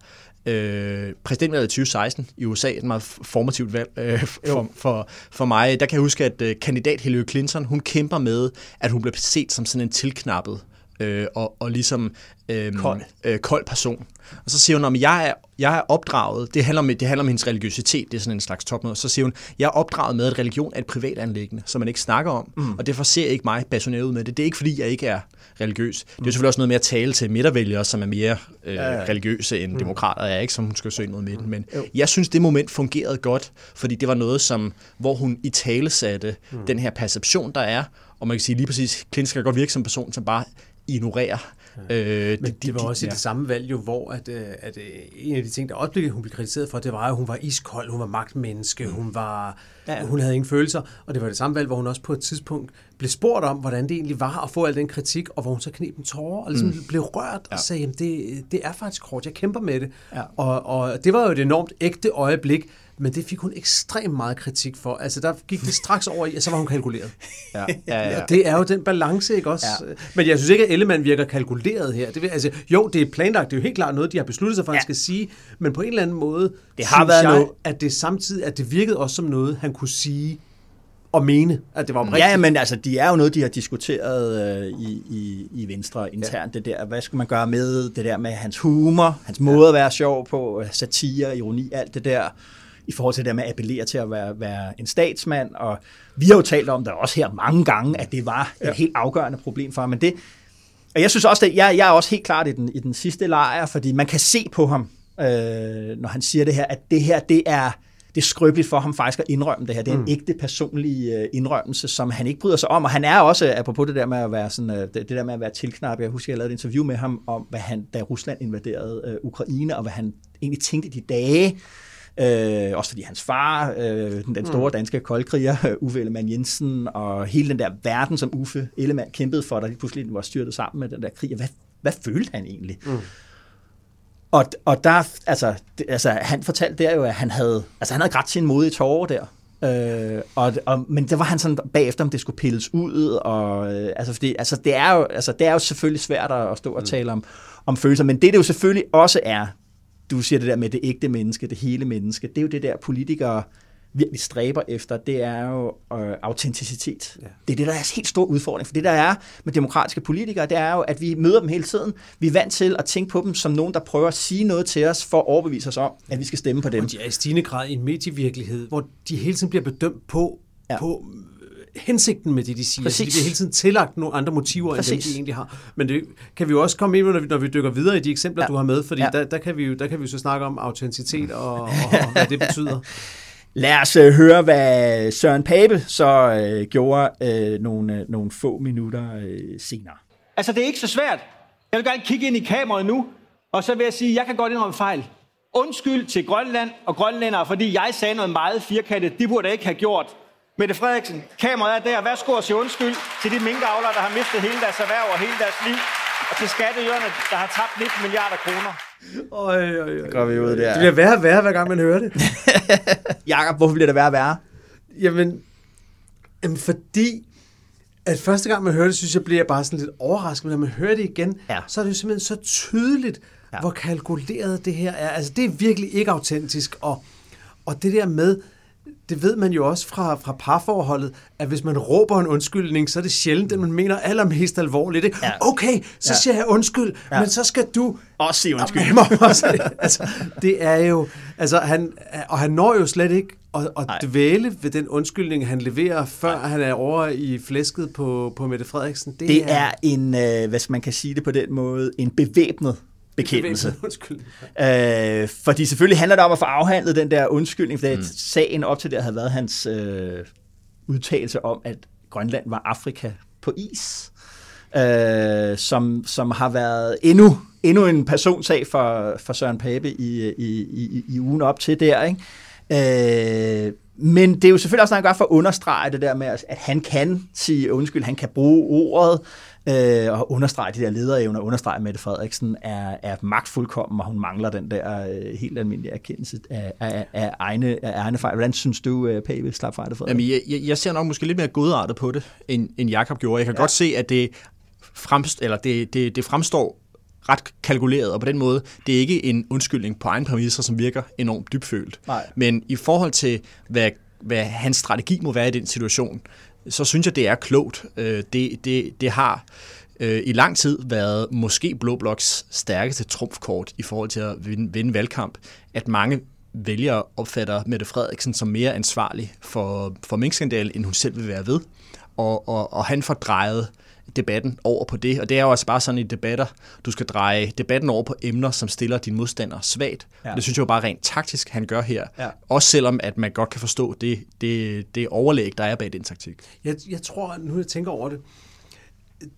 Speaker 4: øh, præsidentvalget i 2016 i USA, et meget formativt valg øh, for, for, for mig. Der kan jeg huske, at øh, kandidat Hillary Clinton, hun kæmper med, at hun bliver set som sådan en tilknappet øh, og, og ligesom øh,
Speaker 2: Kold.
Speaker 4: øh, kold person. Og så siger hun, at jeg er, jeg er opdraget, det handler, om, det handler om hendes religiøsitet, det er sådan en slags topmøde, så siger hun, jeg er opdraget med, at religion er et privat anlæggende, som man ikke snakker om, mm. og derfor ser jeg ikke mig passioneret ud med det. Det er ikke, fordi jeg ikke er religiøs. Det er jo selvfølgelig også noget med at tale til midtervælgere, som er mere øh, ja, ja. religiøse end mm. demokrater er, ikke som hun skal søge mod midten. Men jo. jeg synes, det moment fungerede godt, fordi det var noget, som, hvor hun i tale satte mm. den her perception, der er, og man kan sige lige præcis, Clinton skal godt virke som person, som bare ignorerer Øh,
Speaker 3: Men det var også i det samme valg jo, hvor at, øh, at øh, en af de ting, der også blev, hun blev kritiseret for, det var, at hun var iskold, hun var magtmenneske, hun, var, ja. hun havde ingen følelser. Og det var det samme valg, hvor hun også på et tidspunkt blev spurgt om, hvordan det egentlig var at få al den kritik, og hvor hun så knep en tårer og ligesom mm. blev rørt og sagde, jamen det, det er faktisk hårdt, jeg kæmper med det.
Speaker 2: Ja.
Speaker 3: Og, og det var jo et enormt ægte øjeblik, men det fik hun ekstremt meget kritik for. Altså, der gik det straks over i, og så var hun kalkuleret.
Speaker 4: Ja, ja, ja.
Speaker 3: Det er jo den balance, ikke også? Ja. Men jeg synes ikke, at Ellemann virker kalkuleret her. Det vil, altså, jo, det er planlagt, det er jo helt klart noget, de har besluttet sig for, at
Speaker 2: Ja.
Speaker 3: han skal sige, men på en eller anden måde,
Speaker 2: Det har været
Speaker 3: jeg,
Speaker 2: noget-
Speaker 3: at det samtidig, at det virkede også som noget, han kunne sige og mene, at det var oprigtigt.
Speaker 2: Ja, ja, men altså, de er jo noget, de har diskuteret øh, i, i, i Venstre internt. Ja. Det der, hvad skal man gøre med det der med hans humor, hans måde at være sjov på, satire, ironi, alt det der, i forhold til det der med at appellere til at være, være en statsmand. Og vi har jo talt om det også her mange gange, at det var et helt afgørende problem for ham. Men det, og jeg synes også, at jeg, jeg er også helt klart i den, i den sidste lejr, fordi man kan se på ham, øh, når han siger det her, at det her, det er, det er skrøbeligt for ham faktisk at indrømme det her. Det er en mm. ægte personlig øh, indrømmelse, som han ikke bryder sig om. Og han er også, apropos det der med at være, sådan, øh, det, det der med at være tilknappet, jeg husker, jeg lavede et interview med ham om, hvad han, da Rusland invaderede øh, Ukraine, og hvad han egentlig tænkte de dage, Øh, også fordi hans far, øh, den, den store danske koldkriger, øh, Uffe Ellemann Jensen, og hele den der verden, som Uffe Ellemann kæmpede for, der lige pludselig var styrtet sammen med den der krig. Hvad, hvad følte han egentlig? Mm. Og, og der, altså, det, altså, han fortalte der jo, at han havde, altså, han havde grædt sin modige tårer der. Øh, og, og, men det var han sådan bagefter, om det skulle pilles ud, og øh, altså, fordi, altså, det er jo, altså, det er jo selvfølgelig svært at, at stå og tale om, om følelser, men det det jo selvfølgelig også er, du siger det der med det ægte menneske, det hele menneske, det er jo det der politikere virkelig stræber efter, det er jo øh, autenticitet. Ja. Det er det, der er en helt stor udfordring, for det der er med demokratiske politikere, det er jo, at vi møder dem hele tiden. Vi er vant til at tænke på dem som nogen, der prøver at sige noget til os, for at overbevise os om, at vi skal stemme på dem.
Speaker 3: Og de er i stigende grad i en medievirkelighed, hvor de hele tiden bliver bedømt på,
Speaker 2: Ja.
Speaker 3: på hensigten med det, de siger.
Speaker 2: Præcis.
Speaker 3: Så de bliver hele tiden tillagt nogle andre motiver, Præcis. end dem, de egentlig har. Men det kan vi jo også komme ind på, når vi, når vi dykker videre i de eksempler,
Speaker 2: Ja.
Speaker 3: du har med, fordi
Speaker 2: Ja.
Speaker 3: der, der, kan vi jo, der kan vi jo så snakke om autenticitet og, og, og hvad det betyder.
Speaker 2: Lad os øh, høre, hvad Søren Pape så øh, gjorde øh, nogle, øh, nogle få minutter øh, senere.
Speaker 7: Altså, det er ikke så svært. Jeg vil gerne kigge ind i kameraet nu, og så vil jeg sige, at jeg kan godt indrømme fejl. Undskyld til Grønland og grønlændere, fordi jeg sagde noget meget firkantet. De burde jeg ikke have gjort. Mette Frederiksen, kameraet er der. Værsgo og sige undskyld til de minkavlere, der har mistet hele deres erhverv og hele deres liv. Og til skatteyderne, der har tabt 19 milliarder kroner.
Speaker 3: Øj, øj, øj.
Speaker 2: Går vi ud der.
Speaker 3: Det bliver værre og værre, hver gang man hører det.
Speaker 2: Jakob, hvorfor bliver det værre og værre?
Speaker 3: Jamen, jamen fordi at første gang man hører det, synes jeg, bliver jeg bare sådan lidt overrasket. Men når man hører det igen,
Speaker 2: Ja.
Speaker 3: så er det jo simpelthen så tydeligt,
Speaker 2: ja.
Speaker 3: hvor kalkuleret det her er. Altså, det er virkelig ikke autentisk. Og, og det der med, det ved man jo også fra, fra parforholdet, at hvis man råber en undskyldning, så er det sjældent, at man mener allermest alvorligt. Ikke?
Speaker 2: Ja.
Speaker 3: Okay, så
Speaker 2: Ja.
Speaker 3: siger jeg undskyld,
Speaker 2: Ja.
Speaker 3: men så skal du...
Speaker 2: Også sige undskyld.
Speaker 3: Jamen, må også, altså, det er jo... Altså, han, og han når jo slet ikke at, at
Speaker 2: Nej.
Speaker 3: dvæle ved den undskyldning, han leverer, før han er over i flæsket på, på Mette Frederiksen. Det,
Speaker 2: Det er en, øh, hvad skal man kan sige det på den måde, en bevæbnet bekendelse. Øh, fordi selvfølgelig handler det om at få afhandlet den der undskyldning, for mm. sagen op til det havde været hans øh, udtalelse om, at Grønland var Afrika på is, øh, som, som har været endnu, endnu en personsag for, for Søren Pape i, i, i, i ugen op til der. Ikke? Øh, men det er jo selvfølgelig også noget, han gør for at understrege det der med, at han kan sige undskyld, han kan bruge ordet, øh, og understrege de der lederevner, understrege, Mette Frederiksen er, er magtfuldkommen, og hun mangler den der øh, helt almindelige erkendelse af, af, af, egne, af egne fejl. Hvordan synes du, øh, Pape slap fra det for?
Speaker 4: Jamen, jeg, jeg, jeg ser nok måske lidt mere godartet på det, end, end Jakob gjorde. Jeg kan ja. godt se, at det, fremst, eller det, det, det fremstår ret kalkuleret, og på den måde, det er ikke en undskyldning på egen præmisser, som virker enormt dybfølt.
Speaker 2: Nej.
Speaker 4: Men i forhold til, hvad, hvad hans strategi må være i den situation, så synes jeg, det er klogt. Øh, Det, det, det har øh, i lang tid været måske Blå Bloks stærkeste trumfkort i forhold til at vinde, vinde valgkamp, at mange vælgere opfatter Mette Frederiksen som mere ansvarlig for, for minkskandalen, end hun selv vil være ved. Og, og, og han får drejet debatten over på det, og det er jo altså bare sådan i debatter, du skal dreje debatten over på emner, som stiller dine modstandere svagt.
Speaker 2: Ja.
Speaker 4: Ja. Det synes jeg jo bare rent taktisk, han gør her.
Speaker 2: Ja.
Speaker 4: Også selvom, at man godt kan forstå det, det, det overlæg, der er bag den taktik.
Speaker 3: Jeg, jeg tror, nu jeg tænker over det,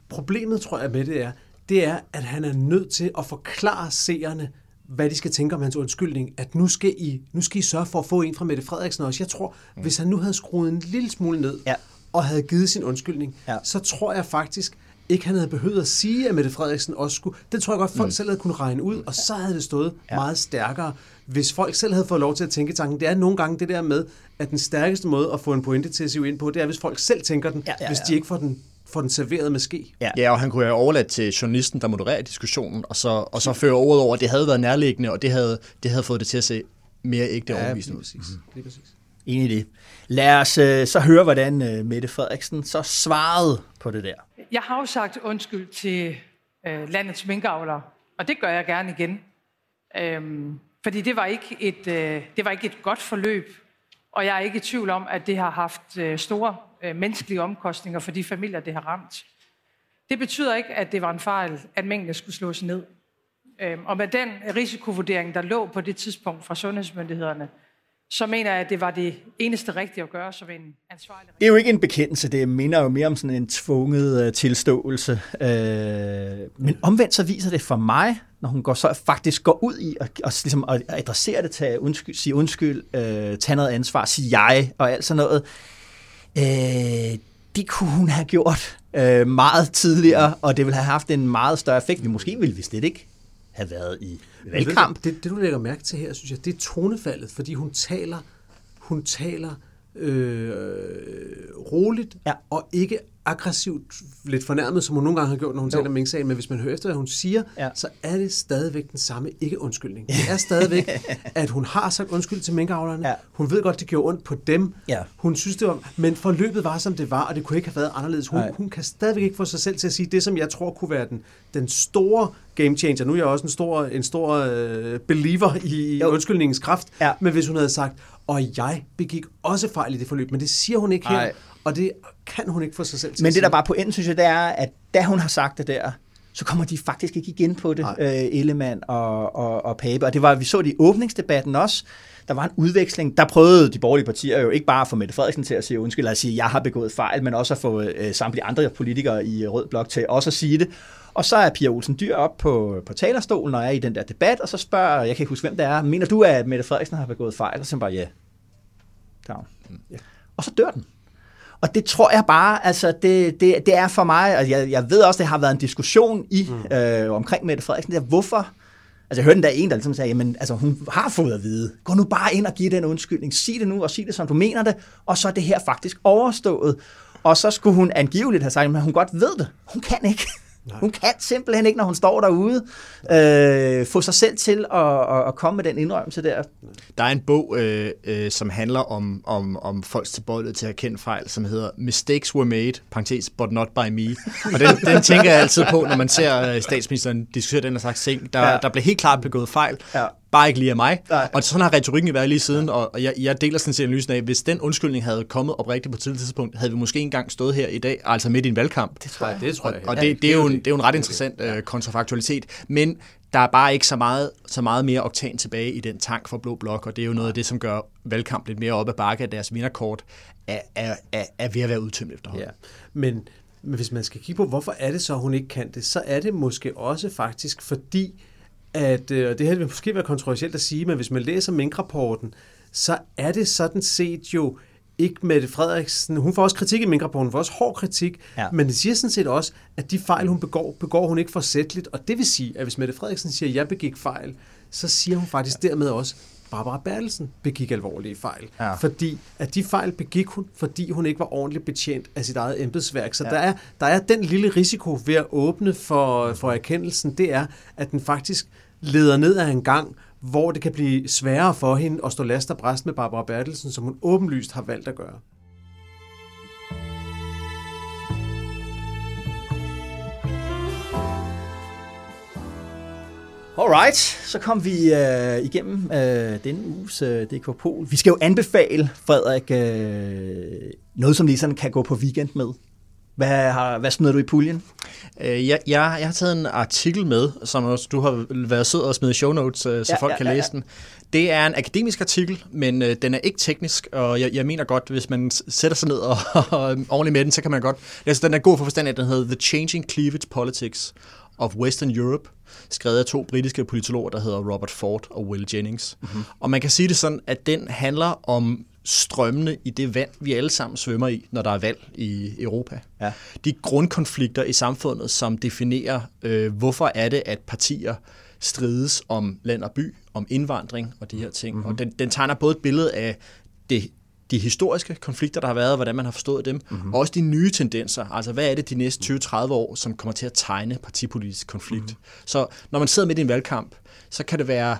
Speaker 3: problemet tror jeg med det er, det er, at han er nødt til at forklare seerne, hvad de skal tænke om hans undskyldning, at nu skal I, nu skal I sørge for at få en fra Mette Frederiksen også. Jeg tror, mm. hvis han nu havde skruet en lille smule ned,
Speaker 2: Ja.
Speaker 3: Og havde givet sin undskyldning,
Speaker 2: Ja.
Speaker 3: så tror jeg faktisk ikke, han havde behøvet at sige, at Mette Frederiksen også skulle. Det tror jeg godt, folk mm. selv havde kunne regne ud, og så havde det stået ja. meget stærkere, hvis folk selv havde fået lov til at tænke tanken. Det er nogle gange det der med, at den stærkeste måde at få en pointe til at sive ind på, det er, hvis folk selv tænker den,
Speaker 2: Ja, ja,
Speaker 3: hvis
Speaker 2: ja.
Speaker 3: de ikke får den, får den serveret med ske.
Speaker 2: Ja.
Speaker 4: Ja, og han kunne have overladt til journalisten, der modererer diskussionen, og så, og så føre ordet over, at det havde været nærliggende, og det havde, det havde fået det til at se mere ægte ja, overbevisende ud.
Speaker 3: præcis. Lige præcis.
Speaker 2: Enig i det. Lad os øh, så høre, hvordan øh, Mette Frederiksen så svarede på det der.
Speaker 8: Jeg har jo sagt undskyld til øh, landets minkavlere, og det gør jeg gerne igen. Øhm, fordi det var, ikke et, øh, det var ikke et godt forløb, og jeg er ikke i tvivl om, at det har haft øh, store øh, menneskelige omkostninger for de familier, det har ramt. Det betyder ikke, at det var en fejl, at mængden skulle slås ned. Øhm, og med den risikovurdering, der lå på det tidspunkt fra sundhedsmyndighederne, så mener jeg, at det var det eneste rigtige at gøre som en ansvarlig
Speaker 2: Det er jo ikke en bekendelse, det minder jo mere om sådan en tvunget øh, tilståelse. Øh, men omvendt så viser det for mig, når hun går så faktisk går ud i og, og ligesom at adressere det til undskyld, sige undskyld, øh, tage noget ansvar, sige jeg og alt sådan noget. Øh, det kunne hun have gjort øh, meget tidligere, og det ville have haft en meget større effekt. Vi måske ville vi slet ikke have været i valgkamp.
Speaker 3: Det, det, du lægger mærke til her, synes jeg, det er tonefaldet, fordi hun taler, hun taler øh, roligt
Speaker 2: Ja.
Speaker 3: og ikke aggressivt, lidt fornærmet, som hun nogle gange har gjort, når hun
Speaker 2: Jo.
Speaker 3: taler om Mink-sagen, men hvis man hører efter, hvad hun siger,
Speaker 2: Ja.
Speaker 3: så er det stadigvæk den samme ikke-undskyldning. Det er stadigvæk, at hun har sagt undskyld til minkavlerne.
Speaker 2: Ja.
Speaker 3: Hun ved godt, det gjorde ondt på dem.
Speaker 2: Ja.
Speaker 3: Hun synes, det var... Men forløbet var, som det var, og det kunne ikke have været anderledes. Hun,
Speaker 2: Nej.
Speaker 3: hun kan stadigvæk ikke få sig selv til at sige det, som jeg tror kunne være den, den store game changer. Nu er jeg også en stor, en stor øh, believer i
Speaker 2: Jo.
Speaker 3: undskyldningens kraft.
Speaker 2: Ja.
Speaker 3: Men hvis hun havde sagt, og jeg begik også fejl i det forløb, men det siger hun ikke her,
Speaker 2: Nej.
Speaker 3: Og det kan hun ikke få sig selv til
Speaker 2: Men det, der bare er pointen, synes jeg, det er, at da hun har sagt det der, så kommer de faktisk ikke igen på det, øh, Ellemann og, og, og Pape. Og det var, vi så det i åbningsdebatten også. Der var en udveksling. Der prøvede de borgerlige partier jo ikke bare at få Mette Frederiksen til at sige undskyld, eller at sige, at jeg har begået fejl, men også at få øh, samtlige andre politikere i Rød Blok til også at sige det. Og så er Pia Olsen Dyr op på, på talerstolen og er i den der debat, og så spørger, jeg kan ikke huske, hvem det er, mener du, at Mette Frederiksen har begået fejl? Og så siger bare, ja. Down. Og så dør den. Og det tror jeg bare, altså det, det, det er for mig, og jeg, jeg ved også, det har været en diskussion i mm. øh, omkring Mette Frederiksen, der, hvorfor, altså jeg hørte der en, der ligesom sagde, jamen altså hun har fået at vide, gå nu bare ind og giv den undskyldning, sig det nu, og sig det, som du mener det, og så er det her faktisk overstået. Og så skulle hun angiveligt have sagt, at hun godt ved det. Hun kan ikke. Nej. Hun kan simpelthen ikke, når hun står derude, øh, få sig selv til at, at, komme med den indrømmelse der.
Speaker 4: Der er en bog, øh, øh, som handler om, om, om folks tilbøjelighed til at erkende fejl, som hedder Mistakes Were Made, parentes, but not by me. Og den, den tænker jeg altid på, når man ser øh, statsministeren diskutere den slags ting. Der, ja. der blev helt klart begået fejl. Ja bare ikke lige af mig. Nej. Og sådan har retorikken været lige siden, og jeg, jeg deler sådan set analysen af, hvis den undskyldning havde kommet oprigtigt på et tidligt tidspunkt, havde vi måske engang stået her i dag, altså midt i en valgkamp.
Speaker 3: Det tror jeg. Det tror jeg.
Speaker 4: Og, og det, det, er jo en, det er jo en ret interessant uh, kontrafaktualitet. Men der er bare ikke så meget, så meget mere oktan tilbage i den tank for Blå Blok, og det er jo noget af det, som gør valgkamp lidt mere op ad bakke, at deres vinderkort er, er, er, er ved at være udtømt efterhånden. Ja.
Speaker 3: Men, men hvis man skal kigge på, hvorfor er det så, hun ikke kan det, så er det måske også faktisk fordi, at, øh, og det her vil måske være kontroversielt at sige, men hvis man læser Mink-rapporten, så er det sådan set jo ikke Mette Frederiksen. Hun får også kritik i Mink-rapporten, hun får også hård kritik, ja. men det siger sådan set også, at de fejl, hun begår, begår hun ikke forsætteligt. Og det vil sige, at hvis Mette Frederiksen siger, at jeg begik fejl, så siger hun faktisk ja. dermed også, Barbara Bertelsen begik alvorlige fejl. Ja. Fordi at de fejl begik hun, fordi hun ikke var ordentligt betjent af sit eget embedsværk. Så ja. der, er, der er den lille risiko ved at åbne for, for erkendelsen, det er, at den faktisk leder ned ad en gang, hvor det kan blive sværere for hende at stå last og bræst med Barbara Bertelsen, som hun åbenlyst har valgt at gøre.
Speaker 2: Alright, så kom vi øh, igennem øh, denne uges øh, DK Pol. Vi skal jo anbefale, Frederik, øh, noget som lige kan gå på weekend med. Hvad, har, hvad smider du i puljen?
Speaker 4: Øh, jeg, jeg, jeg har taget en artikel med, som også, du har været sød og smide show notes, øh, så ja, folk ja, kan ja, læse ja. den. Det er en akademisk artikel, men øh, den er ikke teknisk, og jeg, jeg mener godt, hvis man sætter sig ned og, og ordentligt med den, så kan man godt... Altså, den er god for forstand, at den hedder The Changing Cleavage Politics of Western Europe, skrevet af to britiske politologer, der hedder Robert Ford og Will Jennings. Mm-hmm. Og man kan sige det sådan, at den handler om strømmende i det vand, vi alle sammen svømmer i, når der er valg i Europa. Ja. De grundkonflikter i samfundet, som definerer, øh, hvorfor er det, at partier strides om land og by, om indvandring og de her ting. Mm-hmm. Og den, den tegner både et billede af det de historiske konflikter, der har været, hvordan man har forstået dem, mm-hmm. og også de nye tendenser. Altså, hvad er det de næste 20-30 år, som kommer til at tegne partipolitisk konflikt? Mm-hmm. Så når man sidder midt i en valgkamp, så kan det være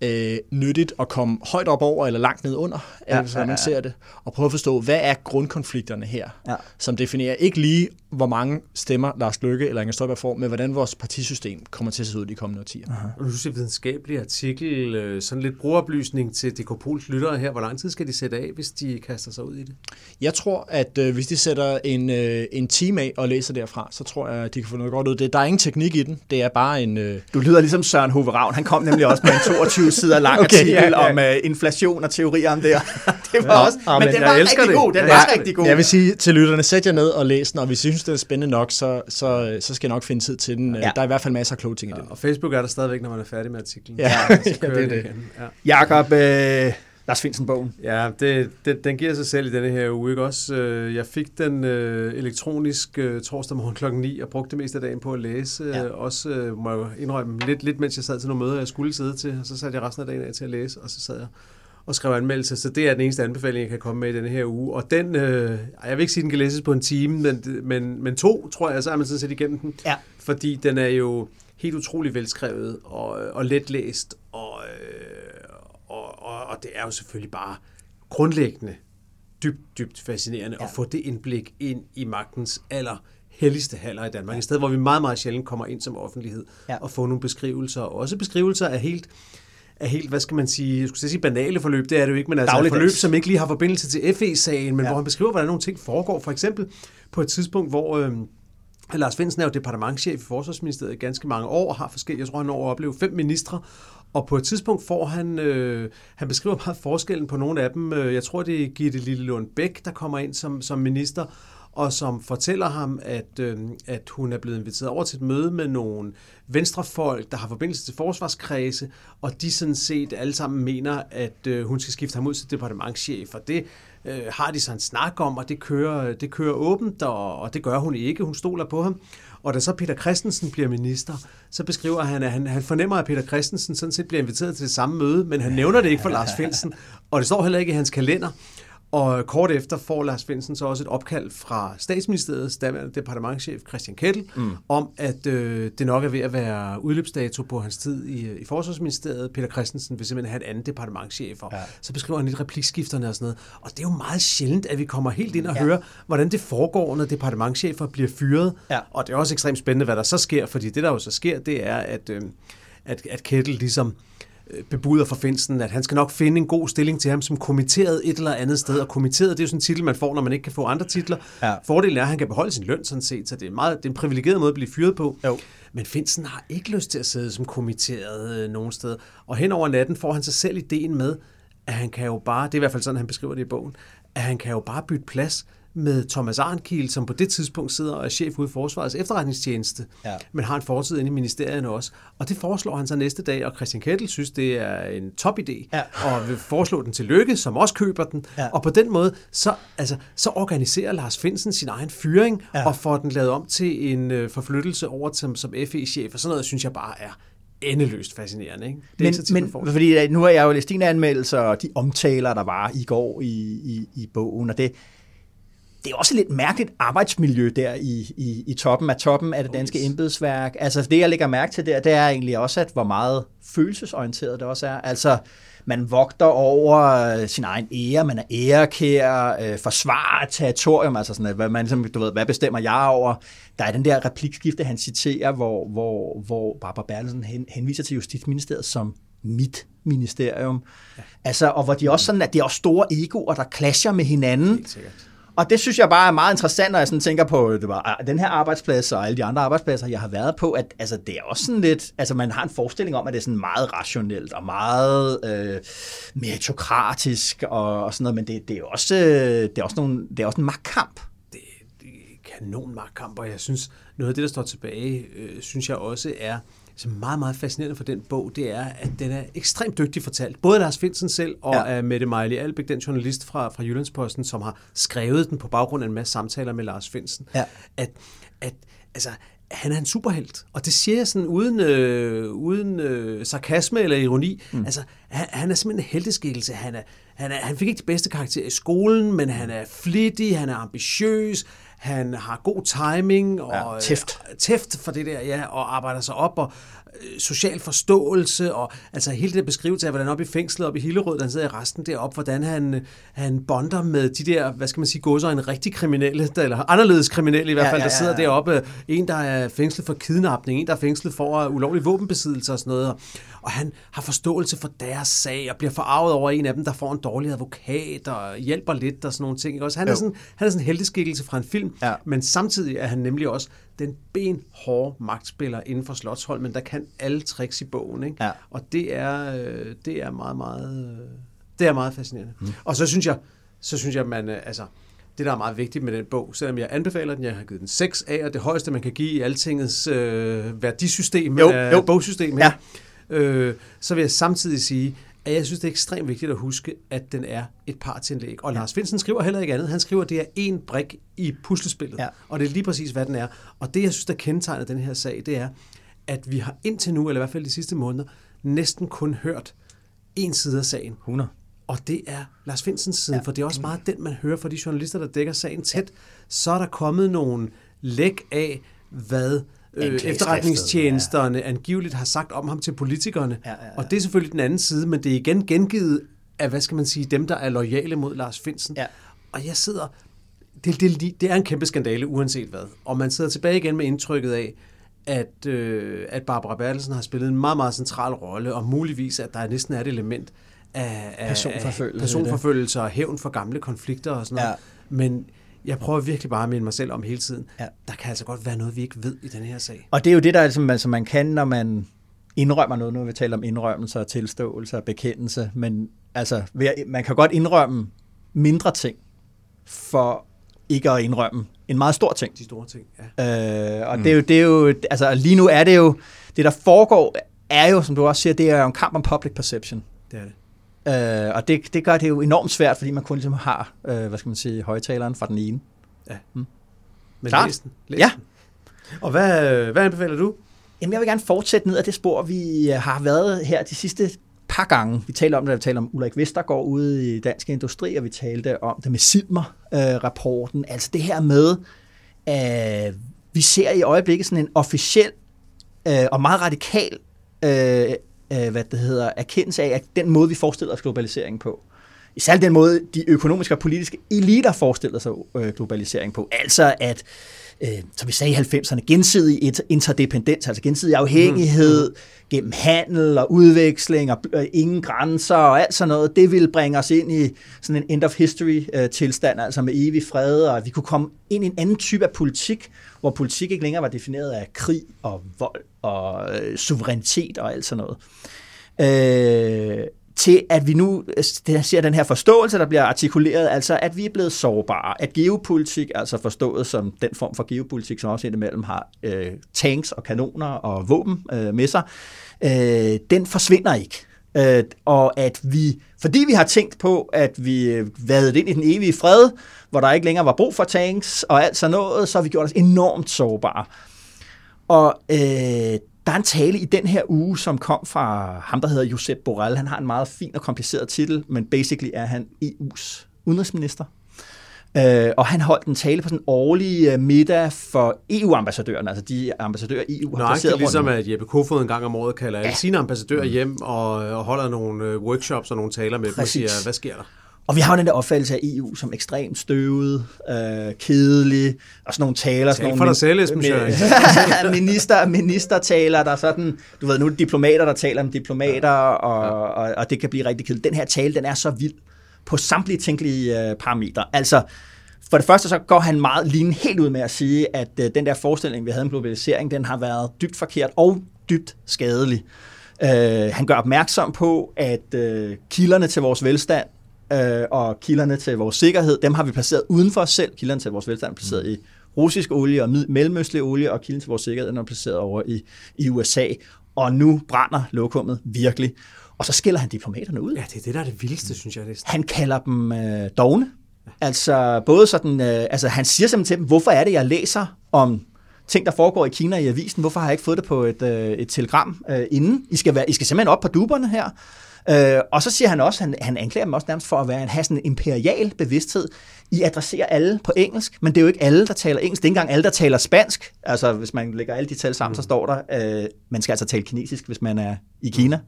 Speaker 4: øh, nyttigt at komme højt op over eller langt ned under, ja, altså, ja, ja. man ser det, og prøve at forstå, hvad er grundkonflikterne her, ja. som definerer ikke lige, hvor mange stemmer Lars Løkke eller Inger Støjberg får, men hvordan vores partisystem kommer til at se ud de kommende årtier.
Speaker 3: Og du siger videnskabelig artikel, øh, sådan lidt brugeroplysning til DK Pols lyttere her. Hvor lang tid skal de sætte af, hvis de kaster sig ud i det?
Speaker 4: Jeg tror, at øh, hvis de sætter en, øh, en time af og læser derfra, så tror jeg, at de kan få noget godt ud af det. Der er ingen teknik i den. Det er bare en... Øh...
Speaker 2: Du lyder ligesom Søren Hove Ravn. Han kom nemlig også med en 22 sider lang okay, artikel ja, ja. om uh, inflation og teorier om det. det var ja, også, men, men den var rigtig det. god. Den ja, var rigtig god.
Speaker 4: Jeg vil sige til lytterne, sæt jer ned og læs den, og hvis I synes, det er spændende nok, så, så, så skal jeg nok finde tid til den. Ja. Der er i hvert fald masser af kloge ting i den.
Speaker 3: Og Facebook er der stadigvæk, når man er færdig med artiklen.
Speaker 2: Ja, ja, ja det er det. Igen. Ja. Jakob, øh, Lars Finsen-bogen.
Speaker 3: Ja, det, det, den giver sig selv i denne her uge. Ikke? Også, øh, jeg fik den øh, elektronisk øh, torsdag morgen klokken 9 og brugte det meste af dagen på at læse. Ja. Øh, også, øh, må jeg indrømme, lidt, lidt mens jeg sad til nogle møder, jeg skulle sidde til. Og så satte jeg resten af dagen af til at læse, og så sad jeg og skrev anmeldelse. Så det er den eneste anbefaling, jeg kan komme med i denne her uge. Og den, øh, jeg vil ikke sige, at den kan læses på en time, men, men, men to, tror jeg, så er man sådan set igennem den. Ja. Fordi den er jo helt utrolig velskrevet og, og letlæst, og, øh, og, og, og det er jo selvfølgelig bare grundlæggende dybt, dybt fascinerende ja. at få det indblik ind i magtens aller helligste haller i Danmark. Ja. Et sted, hvor vi meget, meget sjældent kommer ind som offentlighed ja. og få nogle beskrivelser. Også beskrivelser af helt er helt, hvad skal man sige, jeg skulle sige banale forløb, det er det jo ikke, men altså et forløb, som ikke lige har forbindelse til FE-sagen, men ja. hvor han beskriver, hvordan nogle ting foregår. For eksempel på et tidspunkt, hvor øh, Lars Finsen er jo departementchef i Forsvarsministeriet i ganske mange år, og har forskellige, jeg tror, han når at opleve fem ministre, og på et tidspunkt får han, øh, han beskriver meget forskellen på nogle af dem. Øh, jeg tror, det er Gitte Lillelund Bæk, der kommer ind som, som minister, og som fortæller ham, at, øh, at hun er blevet inviteret over til et møde med nogle venstrefolk, der har forbindelse til forsvarskredse, og de sådan set alle sammen mener, at øh, hun skal skifte ham ud til departementchef, og det øh, har de så en snak om, og det kører, det kører åbent, og, og det gør hun ikke. Hun stoler på ham. Og da så Peter Christensen bliver minister, så beskriver han, at han, han fornemmer, at Peter Christensen sådan set bliver inviteret til det samme møde, men han nævner det ikke for Lars Finsen, og det står heller ikke i hans kalender. Og kort efter får Lars Finsen så også et opkald fra statsministeriets daværende departementchef Christian Kettel mm. om, at øh, det nok er ved at være udløbsdato på hans tid i, i Forsvarsministeriet. Peter Christensen vil simpelthen have en anden departementchef, og ja. så beskriver han lidt replikskifterne og sådan noget. Og det er jo meget sjældent, at vi kommer helt ind og ja. hører, hvordan det foregår, når departementchefer bliver fyret. Ja. Og det er også ekstremt spændende, hvad der så sker, fordi det, der jo så sker, det er, at, øh, at, at Kettel ligesom Øh, bebuder for Finsen, at han skal nok finde en god stilling til ham som kommitteret et eller andet sted. Og kommitteret, det er jo sådan en titel, man får, når man ikke kan få andre titler. Ja. Fordelen er, at han kan beholde sin løn sådan set, så det er, meget, det er en privilegeret måde at blive fyret på. Jo. Men Finsen har ikke lyst til at sidde som kommitteret øh, nogen sted. Og hen over natten får han sig selv ideen med, at han kan jo bare, det er i hvert fald sådan, han beskriver det i bogen, at han kan jo bare bytte plads med Thomas Arnkiel, som på det tidspunkt sidder og er chef ude i Forsvarets efterretningstjeneste, ja. men har en fortid inde i ministerierne også. Og det foreslår han så næste dag, og Christian Kettel synes, det er en topidé, ja. og vil foreslå den til Lykke, som også køber den. Ja. Og på den måde, så, altså, så organiserer Lars Finsen sin egen fyring, ja. og får den lavet om til en øh, forflyttelse over som, som FE-chef, og sådan noget synes jeg bare er endeløst fascinerende. Ikke? Det
Speaker 2: er men, ikke men fordi nu har jeg jo læst dine anmeldelser, og de omtaler, der var i går i, i, i bogen, og det, det er også lidt mærkeligt arbejdsmiljø der i, i, i toppen af toppen af det danske embedsværk. Altså det, jeg lægger mærke til der, det er egentlig også, at hvor meget følelsesorienteret det også er. Altså, man vogter over sin egen ære, man er ærekær, øh, forsvarer territorium, altså sådan, hvad, man, ligesom, du ved, hvad bestemmer jeg over? Der er den der replikskifte, han citerer, hvor, hvor, hvor Barbara Bertelsen hen, henviser til Justitsministeriet som mit ministerium. Ja. Altså, og hvor de også sådan, at det er også store egoer, der clasher med hinanden. Helt sikkert. Og det synes jeg bare er meget interessant, når jeg sådan tænker på det var, ah, den her arbejdsplads og alle de andre arbejdspladser, jeg har været på, at altså, det er også sådan lidt, altså man har en forestilling om, at det er sådan meget rationelt og meget øh, meritokratisk og, og sådan noget, men det, det, er også, øh, det, er også nogle, det er også en magtkamp.
Speaker 3: Det, det er kanon magtkamp, og jeg synes, noget af det, der står tilbage, øh, synes jeg også er, som er meget, meget fascinerende for den bog, det er, at den er ekstremt dygtigt fortalt. Både Lars Finsen selv og ja. uh, Mette Meili Albæk, den journalist fra, fra Jyllandsposten, som har skrevet den på baggrund af en masse samtaler med Lars Finsen. Ja. At, at altså, han er en superhelt. Og det siger jeg sådan uden, øh, uden øh, sarkasme eller ironi. Mm. Altså, han, han er simpelthen en helteskikkelse. Han, er, han, er, han fik ikke de bedste karakterer i skolen, men han er flittig, han er ambitiøs, han har god timing og ja,
Speaker 2: tæft.
Speaker 3: tæft for det der, ja, og arbejder sig op og øh, social forståelse og altså hele det beskrivelse af, hvordan op i fængslet, op i Hillerød, der han sidder i resten deroppe, hvordan han, han bonder med de der, hvad skal man sige, godser en rigtig kriminelle, eller anderledes kriminelle i hvert fald, ja, ja, ja, ja. der sidder deroppe. En, der er fængslet for kidnapning, en, der er fængslet for ulovlig våbenbesiddelse og sådan noget og han har forståelse for deres sag, og bliver forarvet over en af dem, der får en dårlig advokat, og hjælper lidt og sådan nogle ting. Ikke? Også han, er sådan, han er sådan en heldeskikkelse fra en film, ja. men samtidig er han nemlig også den benhårde magtspiller inden for Slotshold, men der kan alle tricks i bogen. Ikke? Ja. Og det er, øh, det er meget, meget, øh, det er meget fascinerende. Mm. Og så synes jeg, så synes jeg, man, øh, altså, det, der er meget vigtigt med den bog, selvom jeg anbefaler den, jeg har givet den 6 af, og det højeste, man kan give i altingets øh, værdisystem, jo, jo. bogsystem, ja øh, så vil jeg samtidig sige, at jeg synes, det er ekstremt vigtigt at huske, at den er et par til en læg. Og Lars Finsen skriver heller ikke andet. Han skriver, at det er en brik i puslespillet. Ja. Og det er lige præcis, hvad den er. Og det, jeg synes, der kendetegner den her sag, det er, at vi har indtil nu, eller i hvert fald de sidste måneder, næsten kun hørt en side af sagen.
Speaker 2: 100.
Speaker 3: Og det er Lars Finsens side, ja. for det er også meget den, man hører fra de journalister, der dækker sagen tæt. Så er der kommet nogle læk af, hvad øh, efterretningstjenesterne ja. angiveligt har sagt om ham til politikerne. Ja, ja, ja. Og det er selvfølgelig den anden side, men det er igen gengivet af, hvad skal man sige, dem, der er lojale mod Lars Finsen. Ja. Og jeg sidder... Det, det, det er en kæmpe skandale, uanset hvad. Og man sidder tilbage igen med indtrykket af, at, øh, at Barbara Bertelsen har spillet en meget, meget central rolle, og muligvis, at der næsten er et element af, af personforfølgelse, personforfølgelse og hævn for gamle konflikter og sådan noget. Ja. Men jeg prøver virkelig bare at minde mig selv om hele tiden. Ja. Der kan altså godt være noget, vi ikke ved i den her sag.
Speaker 2: Og det er jo det, der altså, altså man kan, når man indrømmer noget. Nu vi taler om indrømmelser, tilståelse og bekendelse. Men altså, man kan godt indrømme mindre ting, for ikke at indrømme en meget stor ting.
Speaker 3: De store ting, ja.
Speaker 2: Øh, og mm. det, er jo, det er jo, altså lige nu er det jo, det der foregår, er jo, som du også siger, det er jo en kamp om public perception.
Speaker 3: Det er det.
Speaker 2: Øh, og det, det gør det jo enormt svært, fordi man kun ligesom har, øh, hvad skal man sige, højtaleren fra den ene.
Speaker 3: Ja. Mm. Men Klart. læs den. Læs ja. Den. Og hvad, hvad anbefaler du?
Speaker 2: Jamen, jeg vil gerne fortsætte ned ad det spor, vi øh, har været her de sidste par gange. Vi talte om det, vi talte om Ulrik Vestergaard ude i Dansk Industri, og vi talte om det med Silmer-rapporten. Øh, altså det her med, at vi ser i øjeblikket sådan en officiel øh, og meget radikal øh, øh, hvad det hedder, erkendelse af, at den måde, vi forestiller os globalisering på, især den måde, de økonomiske og politiske eliter forestiller sig øh, globalisering på, altså at øh, som vi sagde i 90'erne, gensidig interdependens, altså gensidig afhængighed mm. gennem handel og udveksling og øh, ingen grænser og alt sådan noget, det ville bringe os ind i sådan en end of history øh, tilstand, altså med evig fred, og vi kunne komme ind i en anden type af politik, hvor politik ikke længere var defineret af krig og vold og øh, suverænitet og alt sådan noget. Øh, til at vi nu ser den her forståelse, der bliver artikuleret, altså at vi er blevet sårbare, at geopolitik, altså forstået som den form for geopolitik, som også indimellem har øh, tanks og kanoner og våben øh, med sig, øh, den forsvinder ikke. Øh, og at vi, fordi vi har tænkt på, at vi øh, vadede ind i den evige fred, hvor der ikke længere var brug for tanks og alt sådan noget, så har vi gjort os enormt sårbare. Og øh, der er en tale i den her uge, som kom fra ham, der hedder Josep Borrell. Han har en meget fin og kompliceret titel, men basically er han EU's udenrigsminister. Øh, og han holdt en tale på sådan en årlig uh, middag for EU-ambassadørerne, altså de ambassadører EU
Speaker 3: har placeret ligesom at Jeppe Kofod en gang om året kalder ja. alle sine ambassadører mm. hjem og, og holder nogle uh, workshops og nogle taler med dem og siger, hvad sker der?
Speaker 2: Og vi har jo den der opfattelse af EU som ekstremt støvet, øh, kedelig, og sådan nogle taler.
Speaker 3: Tal for dig selv, Esben
Speaker 2: minister, ministertaler, der er sådan, du ved, nu er det diplomater, der taler om diplomater, og, ja. og, og det kan blive rigtig kedeligt. Den her tale, den er så vild på samtlige tænkelige øh, parametre. Altså, for det første så går han meget lige helt ud med at sige, at øh, den der forestilling, vi havde om globalisering, den har været dybt forkert og dybt skadelig. Øh, han gør opmærksom på, at øh, kilderne til vores velstand øh, og kilderne til vores sikkerhed, dem har vi placeret uden for os selv. Kilderne til vores velstand er placeret mm. i russisk olie og mellemøstlig olie, og kilden til vores sikkerhed er placeret over i, i USA. Og nu brænder lokummet virkelig. Og så skiller han diplomaterne ud.
Speaker 3: Ja, det er det, der er det vildeste, synes jeg. Det
Speaker 2: Han kalder dem øh, dogne. Altså, både sådan, øh, altså, han siger simpelthen til dem, hvorfor er det, jeg læser om ting, der foregår i Kina i avisen? Hvorfor har jeg ikke fået det på et, øh, et telegram øh, inden? I skal, være, I skal simpelthen op på duberne her. Øh, og så siger han også, han, han anklager dem også nærmest for at være, have sådan en imperial bevidsthed. I adresserer alle på engelsk, men det er jo ikke alle, der taler engelsk. Det er ikke engang alle, der taler spansk. Altså, hvis man lægger alle de tal sammen, mm. så står der, øh, man skal altså tale kinesisk, hvis man er i Kina.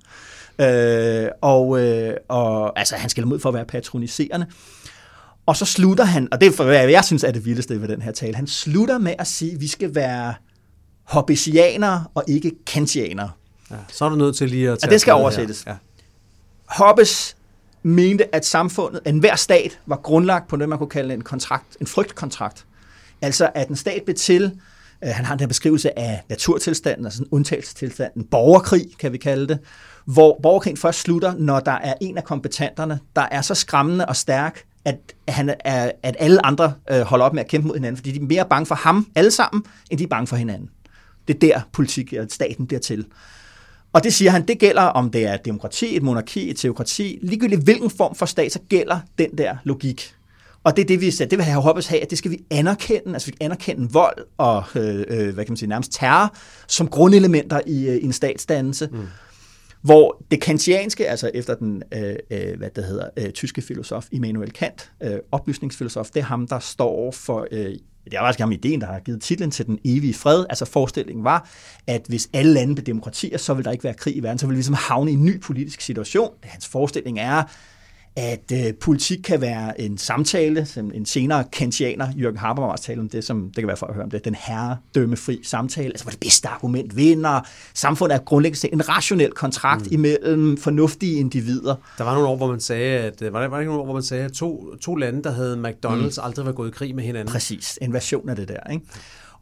Speaker 2: Øh, og, øh, og altså, han skal ud for at være patroniserende. Og så slutter han, og det er hvad jeg synes er det vildeste ved den her tale, han slutter med at sige, at vi skal være hobbesianere og ikke kantianere.
Speaker 3: Ja, så er du nødt til lige at tage...
Speaker 2: Ja, det skal oversættes. Ja. Hobbes mente, at samfundet, at enhver stat, var grundlagt på det, man kunne kalde en kontrakt, en frygtkontrakt. Altså, at en stat blev til, øh, han har den her beskrivelse af naturtilstanden, altså en undtagelsestilstand, en borgerkrig, kan vi kalde det, hvor borgerkrigen først slutter, når der er en af kompetenterne, der er så skræmmende og stærk, at, han er, at alle andre øh, holder op med at kæmpe mod hinanden, fordi de er mere bange for ham alle sammen, end de er bange for hinanden. Det er der politik, og staten dertil. Og det siger han, det gælder om det er et demokrati, et monarki, et teokrati, ligegyldigt hvilken form for stat, så gælder den der logik. Og det er det, vi det vil have Hobbes have, at det skal vi anerkende, altså vi anerkende vold og, øh, øh, hvad kan man sige, nærmest terror som grundelementer i, øh, i en statsdannelse. Mm. Hvor det kantianske, altså efter den, øh, øh, hvad det hedder, øh, tyske filosof Immanuel Kant, øh, oplysningsfilosof, det er ham, der står for øh, det er faktisk ham ideen, der har givet titlen til den evige fred. Altså forestillingen var, at hvis alle lande blev demokratier, så vil der ikke være krig i verden. Så ville vi ligesom havne i en ny politisk situation. Hans forestilling er, at øh, politik kan være en samtale, som en senere kantianer, Jørgen Habermas tale om det, som det kan være for at høre om det, den herredømmefri samtale, altså hvor det bedste argument vinder. Samfundet er grundlæggende en rationel kontrakt mm. imellem fornuftige individer.
Speaker 3: Der var nogle år, hvor man sagde, at, var der, var der nogle år, hvor man sagde, at to, to lande, der havde McDonald's, mm. aldrig var gået i krig med hinanden.
Speaker 2: Præcis, en version af det der. Ikke?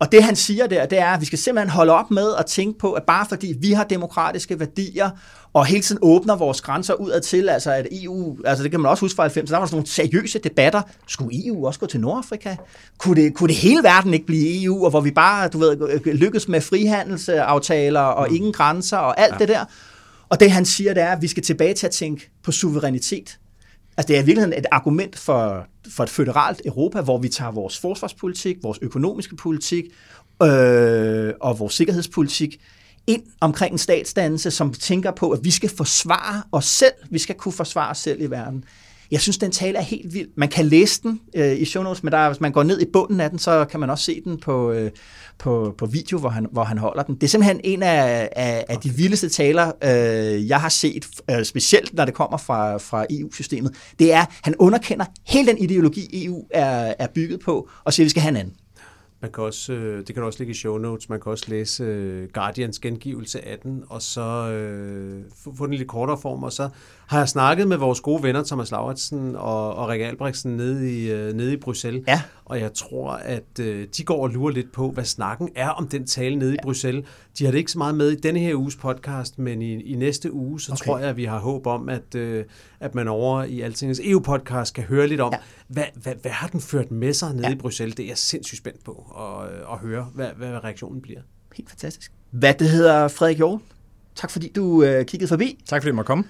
Speaker 2: Og det han siger der, det er, at vi skal simpelthen holde op med at tænke på, at bare fordi vi har demokratiske værdier, og hele tiden åbner vores grænser udad til, altså at EU, altså det kan man også huske fra 90, der var sådan nogle seriøse debatter. Skulle EU også gå til Nordafrika? Kunne det, kunne det hele verden ikke blive EU, og hvor vi bare, du ved, lykkes med frihandelsaftaler og mm. ingen grænser og alt ja. det der? Og det han siger, det er, at vi skal tilbage til at tænke på suverænitet. Altså det er i virkeligheden et argument for, for et føderalt Europa, hvor vi tager vores forsvarspolitik, vores økonomiske politik øh, og vores sikkerhedspolitik ind omkring en statsdannelse, som tænker på, at vi skal forsvare os selv. Vi skal kunne forsvare os selv i verden. Jeg synes, den tale er helt vild. Man kan læse den øh, i show notes, men der, hvis man går ned i bunden af den, så kan man også se den på, øh, på, på video, hvor han, hvor han holder den. Det er simpelthen en af, af, af de vildeste taler, øh, jeg har set, øh, specielt når det kommer fra, fra EU-systemet. Det er, han underkender hele den ideologi, EU er, er bygget på, og siger, at vi skal have en anden.
Speaker 3: Man kan også, øh, det kan også ligge i show notes. Man kan også læse øh, Guardians gengivelse af den, og så øh, få den lidt kortere form. Og så har jeg snakket med vores gode venner, Thomas Lauritsen og, og Rikke Albrechtsen nede i, øh, nede i Bruxelles.
Speaker 2: Ja.
Speaker 3: Og jeg tror, at øh, de går og lurer lidt på, hvad snakken er om den tale nede i Bruxelles. De har det ikke så meget med i denne her uges podcast, men i, i næste uge, så okay. tror jeg, at vi har håb om, at, øh, at man over i Altingets EU-podcast kan høre lidt om, ja. hvad, hvad, hvad har den ført med sig nede ja. i Bruxelles? Det er jeg sindssygt spændt på at, at høre, hvad, hvad reaktionen bliver.
Speaker 2: Helt fantastisk. Hvad det hedder, Frederik Hjort? Tak fordi du øh, kiggede forbi.
Speaker 4: Tak fordi du måtte komme.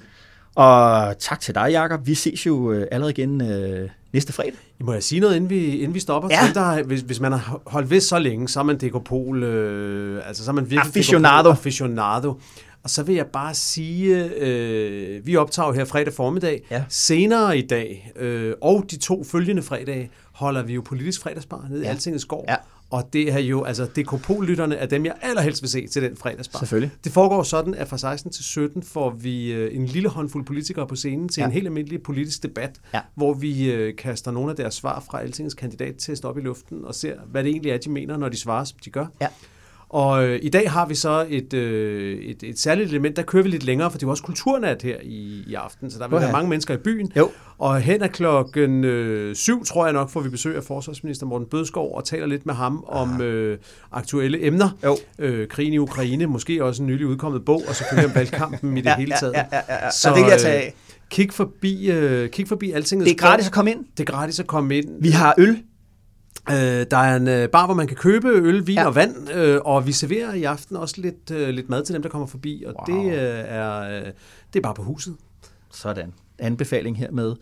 Speaker 2: Og tak til dig, Jakob. Vi ses jo øh, allerede igen øh, næste fredag.
Speaker 3: Må jeg sige noget, inden vi, inden vi stopper?
Speaker 2: Ja.
Speaker 3: Der, hvis, hvis man har holdt ved så længe, så er man Dekopol, øh, altså så er man virkelig
Speaker 2: Aficionado.
Speaker 3: Dekopol aficionado. Og så vil jeg bare sige, øh, vi optager her fredag formiddag.
Speaker 2: Ja.
Speaker 3: Senere i dag, øh, og de to følgende fredage, holder vi jo politisk fredagsbar nede ja. i. Altingets gård.
Speaker 2: Ja.
Speaker 3: Og det er jo, altså Dekopol-lytterne er dem, jeg allerhelst vil se til den fredagsbar.
Speaker 2: Selvfølgelig.
Speaker 3: Det foregår sådan, at fra 16 til 17 får vi øh, en lille håndfuld politikere på scenen til
Speaker 2: Ja.
Speaker 3: ja. en helt almindelig politisk debat,
Speaker 2: Ja.
Speaker 3: hvor vi øh, kaster nogle af deres svar fra Altingets kandidattest op i luften og ser, hvad det egentlig er, de mener, når de svarer, som de gør.
Speaker 2: Ja.
Speaker 3: Og øh, i dag har vi så et, øh, et, et særligt element, der kører vi lidt længere, for det er jo også kulturnat her i, i aften, så der vil være mange mennesker i byen.
Speaker 2: Jo.
Speaker 3: Og hen ad klokken øh, syv, tror jeg nok, får vi besøg af forsvarsminister Morten Bødskov og taler lidt med ham om øh, aktuelle emner.
Speaker 2: Jo.
Speaker 3: Øh, krigen i Ukraine, måske også en nylig udkommet bog, og selvfølgelig om valgkampen i det
Speaker 2: Ja,
Speaker 3: hele
Speaker 2: ja,
Speaker 3: taget.
Speaker 2: ja, ja, ja. Der er rigeligt at tage af.
Speaker 3: Kig forbi, øh, kig forbi Altingets
Speaker 2: Det er gratis at komme ind.
Speaker 3: Det er gratis at komme ind.
Speaker 2: Vi har øl.
Speaker 3: Øh, der er en øh, bar, hvor man kan købe øl, vin
Speaker 2: Ja.
Speaker 3: og vand, øh, og vi serverer i aften også lidt, øh, lidt mad til dem, der kommer forbi, og
Speaker 2: Wow.
Speaker 3: det, øh, er, øh, det er bare på huset.
Speaker 2: Sådan. Anbefaling hermed.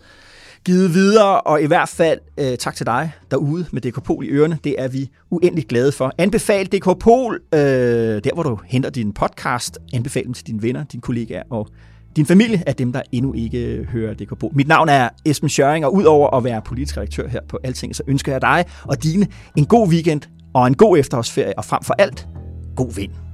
Speaker 2: Givet videre, og i hvert fald øh, tak til dig derude med DK Pol i ørerne. Det er vi uendelig glade for. Anbefal DK Pol, øh, der hvor du henter din podcast. Anbefal dem til dine venner, dine kollegaer og din familie af dem, der endnu ikke hører DK på. Mit navn er Esben Schøring, og udover at være politisk redaktør her på Alting, så ønsker jeg dig og dine en god weekend og en god efterårsferie, og frem for alt, god vind.